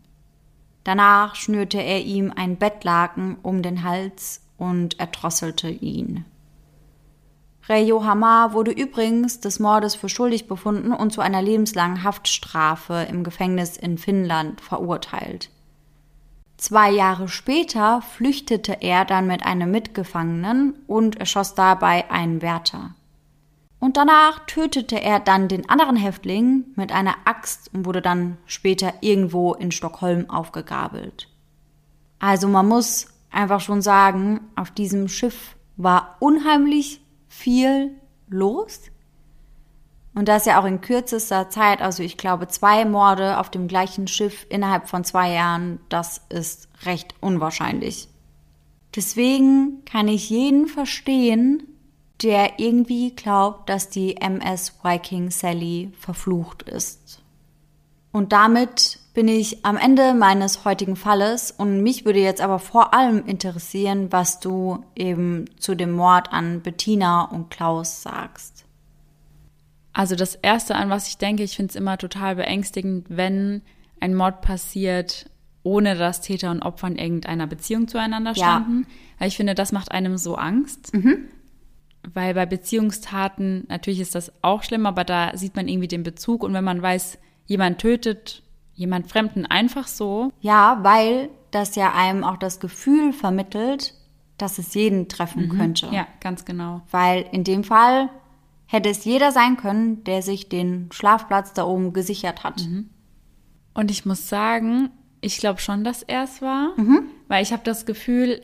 Danach schnürte er ihm ein Bettlaken um den Hals und erdrosselte ihn. Rejo Hamar wurde übrigens des Mordes für schuldig befunden und zu einer lebenslangen Haftstrafe im Gefängnis in Finnland verurteilt. Zwei Jahre später flüchtete er dann mit einem Mitgefangenen und erschoss dabei einen Wärter. Und danach tötete er dann den anderen Häftling mit einer Axt und wurde dann später irgendwo in Stockholm aufgegabelt. Also man muss einfach schon sagen, auf diesem Schiff war unheimlich viel los. Und das ja auch in kürzester Zeit, also ich glaube zwei Morde auf dem gleichen Schiff innerhalb von zwei Jahren, das ist recht unwahrscheinlich. Deswegen kann ich jeden verstehen, der irgendwie glaubt, dass die MS Viking Sally verflucht ist. Und damit bin ich am Ende meines heutigen Falles und mich würde jetzt aber vor allem interessieren, was du eben zu dem Mord an Bettina und Klaus sagst. Also das Erste, an was ich denke, ich finde es immer total beängstigend, wenn ein Mord passiert, ohne dass Täter und Opfer in irgendeiner Beziehung zueinander standen. Ja. Weil ich finde, das macht einem so Angst. Mhm. Weil bei Beziehungstaten, natürlich ist das auch schlimm, aber da sieht man irgendwie den Bezug. Und wenn man weiß, jemand tötet jemand Fremden einfach so. Ja, weil das ja einem auch das Gefühl vermittelt, dass es jeden treffen mhm. könnte. Ja, ganz genau. Weil in dem Fall hätte es jeder sein können, der sich den Schlafplatz da oben gesichert hat. Mhm. Und ich muss sagen, ich glaube schon, dass er es war, mhm. weil ich habe das Gefühl,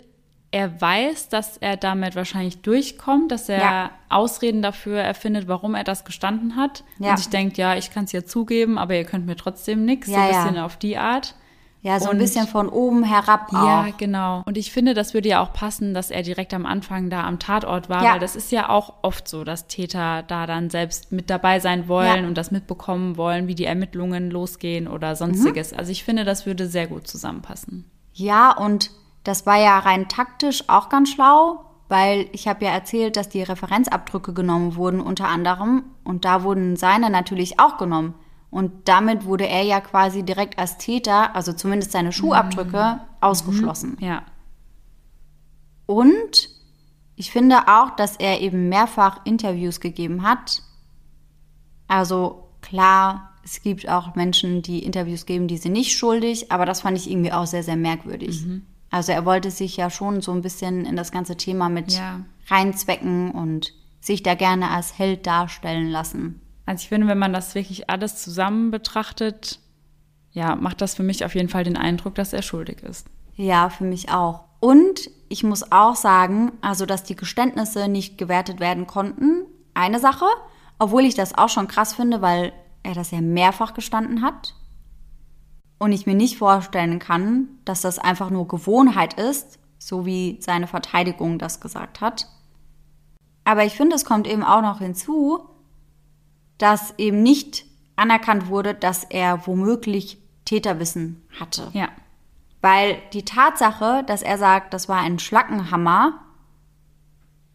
er weiß, dass er damit wahrscheinlich durchkommt, dass er ja. Ausreden dafür erfindet, warum er das gestanden hat. Ja. Und sich denkt, ja, ich kann es ja zugeben, aber ihr könnt mir trotzdem nichts. Ja, so ein bisschen auf die Art. Ja, so und, ein bisschen von oben herab auch. Ja, genau. Und ich finde, das würde ja auch passen, dass er direkt am Anfang da am Tatort war, ja. weil das ist ja auch oft so, dass Täter da dann selbst mit dabei sein wollen ja. und das mitbekommen wollen, wie die Ermittlungen losgehen oder sonstiges. Mhm. Also ich finde, das würde sehr gut zusammenpassen. Ja, und das war ja rein taktisch auch ganz schlau, weil ich habe ja erzählt, dass die Referenzabdrücke genommen wurden unter anderem und da wurden seine natürlich auch genommen. Und damit wurde er ja quasi direkt als Täter, also zumindest seine Schuhabdrücke, mhm. ausgeschlossen. Mhm. Ja. Und ich finde auch, dass er eben mehrfach Interviews gegeben hat. Also klar, es gibt auch Menschen, die Interviews geben, die sind nicht schuldig, aber das fand ich irgendwie auch sehr, sehr merkwürdig. Mhm. Also er wollte sich ja schon so ein bisschen in das ganze Thema mit ja. reinzwecken und sich da gerne als Held darstellen lassen. Also ich finde, wenn man das wirklich alles zusammen betrachtet, ja, macht das für mich auf jeden Fall den Eindruck, dass er schuldig ist. Ja, für mich auch. Und ich muss auch sagen, also dass die Geständnisse nicht gewertet werden konnten, eine Sache, obwohl ich das auch schon krass finde, weil er das ja mehrfach gestanden hat. Und ich mir nicht vorstellen kann, dass das einfach nur Gewohnheit ist, so wie seine Verteidigung das gesagt hat. Aber ich finde, es kommt eben auch noch hinzu, dass eben nicht anerkannt wurde, dass er womöglich Täterwissen hatte. Ja. Weil die Tatsache, dass er sagt, das war ein Schlackenhammer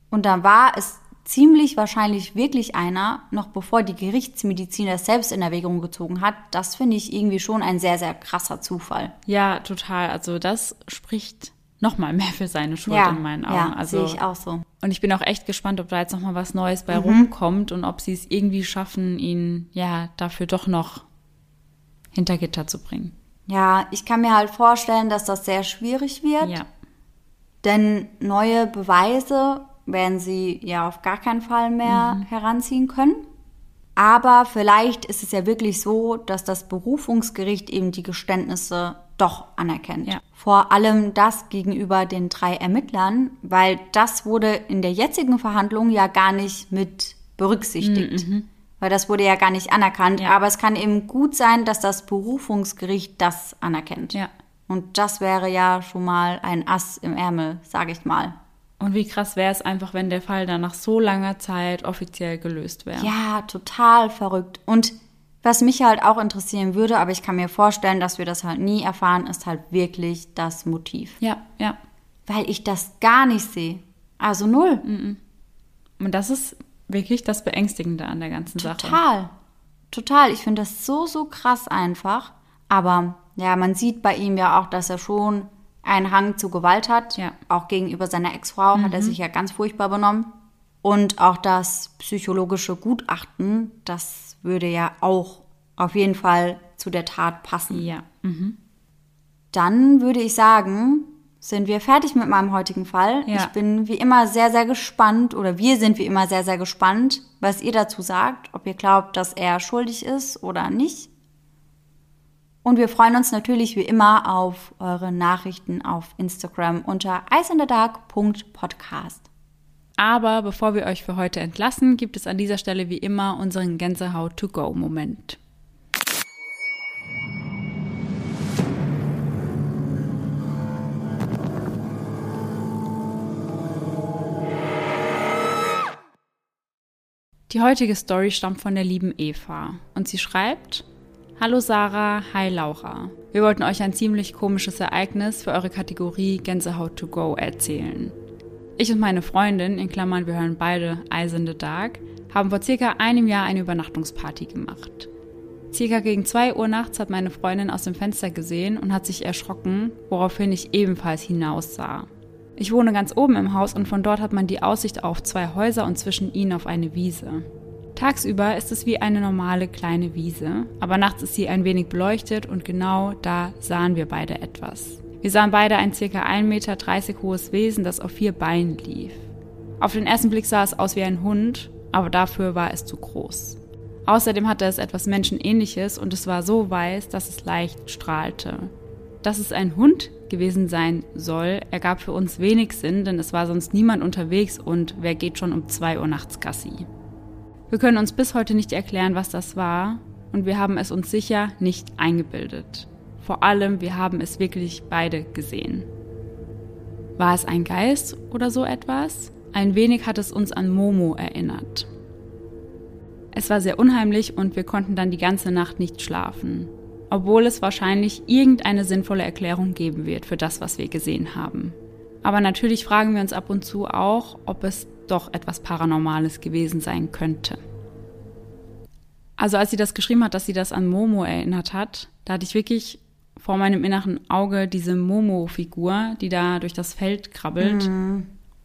und dann war es ziemlich wahrscheinlich wirklich einer, noch bevor die Gerichtsmedizin das selbst in Erwägung gezogen hat, das finde ich irgendwie schon ein sehr, sehr krasser Zufall. Ja, total. Also das spricht noch mal mehr für seine Schuld ja, in meinen Augen. Ja, also, sehe ich auch so. Und ich bin auch echt gespannt, ob da jetzt noch mal was Neues bei mhm. rumkommt und ob sie es irgendwie schaffen, ihn ja dafür doch noch hinter Gitter zu bringen. Ja, ich kann mir halt vorstellen, dass das sehr schwierig wird. Ja. Denn neue Beweise werden sie ja auf gar keinen Fall mehr Mhm. heranziehen können. Aber vielleicht ist es ja wirklich so, dass das Berufungsgericht eben die Geständnisse doch anerkennt. Ja. Vor allem das gegenüber den drei Ermittlern, weil das wurde in der jetzigen Verhandlung ja gar nicht mit berücksichtigt. Weil das wurde ja gar nicht anerkannt. Mhm, Ja. Aber es kann eben gut sein, dass das Berufungsgericht das anerkennt. Ja. Und das wäre ja schon mal ein Ass im Ärmel, sage ich mal. Und wie krass wäre es einfach, wenn der Fall dann nach so langer Zeit offiziell gelöst wäre. Ja, total verrückt. Und was mich halt auch interessieren würde, aber ich kann mir vorstellen, dass wir das halt nie erfahren, ist halt wirklich das Motiv. ja, ja. Weil ich das gar nicht sehe. Also null. Und das ist wirklich das Beängstigende an der ganzen Sache. Total. Total. Ich finde das so, so krass einfach. Aber ja, man sieht bei ihm ja auch, dass er schon einen Hang zu Gewalt hat. Ja. Auch gegenüber seiner Ex-Frau hat er sich ja ganz furchtbar benommen. Und auch das psychologische Gutachten, das würde ja auch auf jeden Fall zu der Tat passen. Ja. Mhm. Dann würde ich sagen, sind wir fertig mit meinem heutigen Fall. Ja. Ich bin wie immer sehr, sehr gespannt oder wir sind wie immer sehr, sehr gespannt, was ihr dazu sagt, ob ihr glaubt, dass er schuldig ist oder nicht. Und wir freuen uns natürlich wie immer auf eure Nachrichten auf Instagram unter eisinthedark.podcast. Aber bevor wir euch für heute entlassen, gibt es an dieser Stelle wie immer unseren Gänsehaut-to-go-Moment. Die heutige Story stammt von der lieben Eva und sie schreibt: Hallo Sarah, hi Laura. Wir wollten euch ein ziemlich komisches Ereignis für eure Kategorie Gänsehaut to go erzählen. Ich und meine Freundin, in Klammern, wir hören beide Eyes in the Dark, haben vor circa einem Jahr eine Übernachtungsparty gemacht. Circa gegen 2 Uhr nachts hat meine Freundin aus dem Fenster gesehen und hat sich erschrocken, woraufhin ich ebenfalls hinaussah. Ich wohne ganz oben im Haus und von dort hat man die Aussicht auf zwei Häuser und zwischen ihnen auf eine Wiese. Tagsüber ist es wie eine normale kleine Wiese, aber nachts ist sie ein wenig beleuchtet und genau da sahen wir beide etwas. Wir sahen beide ein ca. 1,30 Meter hohes Wesen, das auf vier Beinen lief. Auf den ersten Blick sah es aus wie ein Hund, aber dafür war es zu groß. Außerdem hatte es etwas Menschenähnliches und es war so weiß, dass es leicht strahlte. Dass es ein Hund gewesen sein soll, ergab für uns wenig Sinn, denn es war sonst niemand unterwegs und wer geht schon um 2 Uhr nachts Gassi. Wir können uns bis heute nicht erklären, was das war und wir haben es uns sicher nicht eingebildet. Vor allem, wir haben es wirklich beide gesehen. War es ein Geist oder so etwas? Ein wenig hat es uns an Momo erinnert. Es war sehr unheimlich und wir konnten dann die ganze Nacht nicht schlafen, obwohl es wahrscheinlich irgendeine sinnvolle Erklärung geben wird für das, was wir gesehen haben. Aber natürlich fragen wir uns ab und zu auch, ob es doch etwas Paranormales gewesen sein könnte. Also als sie das geschrieben hat, dass sie das an Momo erinnert hat, da hatte ich wirklich vor meinem inneren Auge diese Momo-Figur, die da durch das Feld krabbelt.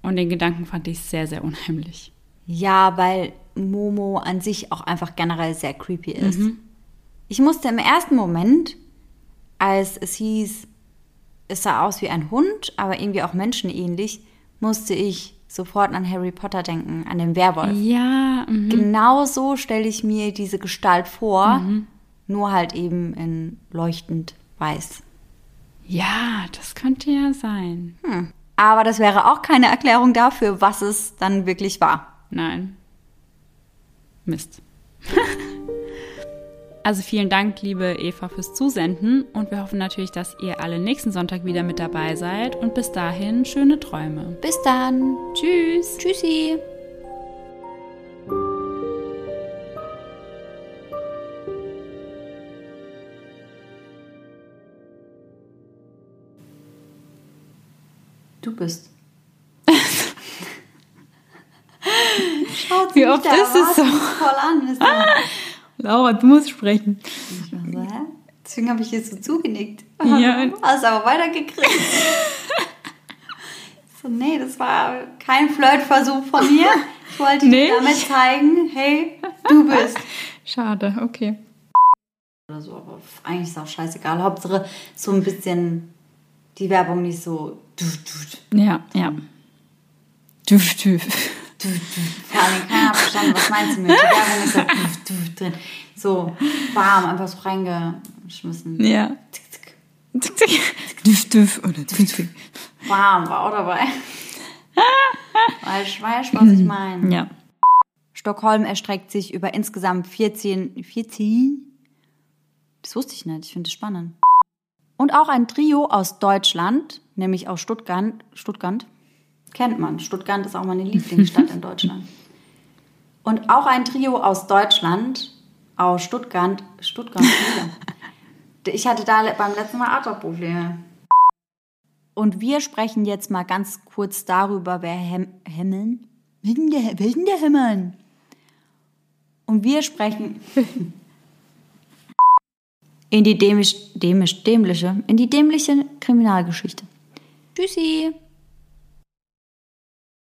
Und den Gedanken fand ich sehr, sehr unheimlich. Ja, weil Momo an sich auch einfach generell sehr creepy ist. Ich musste im ersten Moment, als es hieß, es sah aus wie ein Hund, aber irgendwie auch menschenähnlich, musste ich sofort an Harry Potter denken, an den Werwolf. Ja, mhm. Genau so stelle ich mir diese Gestalt vor, nur halt eben in leuchtend weiß. ja, das könnte ja sein. Aber das wäre auch keine Erklärung dafür, was es dann wirklich war. Nein. Mist. also vielen Dank, liebe Eva, fürs Zusenden und wir hoffen natürlich, dass ihr alle nächsten Sonntag wieder mit dabei seid und bis dahin schöne Träume. Bis dann. Tschüss. Tschüssi. Du bist. Schaut Wie oft ist es so? Voll an. Laura, du musst sprechen. Ich war so, hä? Deswegen habe ich jetzt so zugenickt. Ja. Hast aber weitergekriegt. so, nee, das war kein Flirtversuch von mir. Ich wollte Nicht? dir damit zeigen, hey, du bist. Schade, okay. Oder so, aber eigentlich ist auch scheißegal. Hauptsache so ein bisschen die Werbung nicht so. Ja, ja. Duf, duf. Vor allem keiner verstanden, was meinst du mit? Die Werbung ist so duf, duf drin. So warm, einfach so reingeschmissen. Ja. Duf, duf. Oder duf, duf. Warm war auch dabei. Weißt du, weißt, was ich meine? Ja. Stockholm erstreckt sich über insgesamt 14, 14? Das wusste ich nicht, ich finde es spannend. Und auch ein Trio aus Deutschland, nämlich aus Stuttgart, Stuttgart, kennt man. Stuttgart ist auch meine Lieblingsstadt in Deutschland. Und auch ein Trio aus Deutschland, aus Stuttgart, Stuttgart. Ich hatte da beim letzten Mal Atemprobleme. Und wir sprechen jetzt mal ganz kurz darüber, wer Hem Hemmeln? Denn der, denn der Hemmeln? Und wir sprechen in die dämisch, dämisch, dämliche, in die dämliche Kriminalgeschichte. Tschüssi!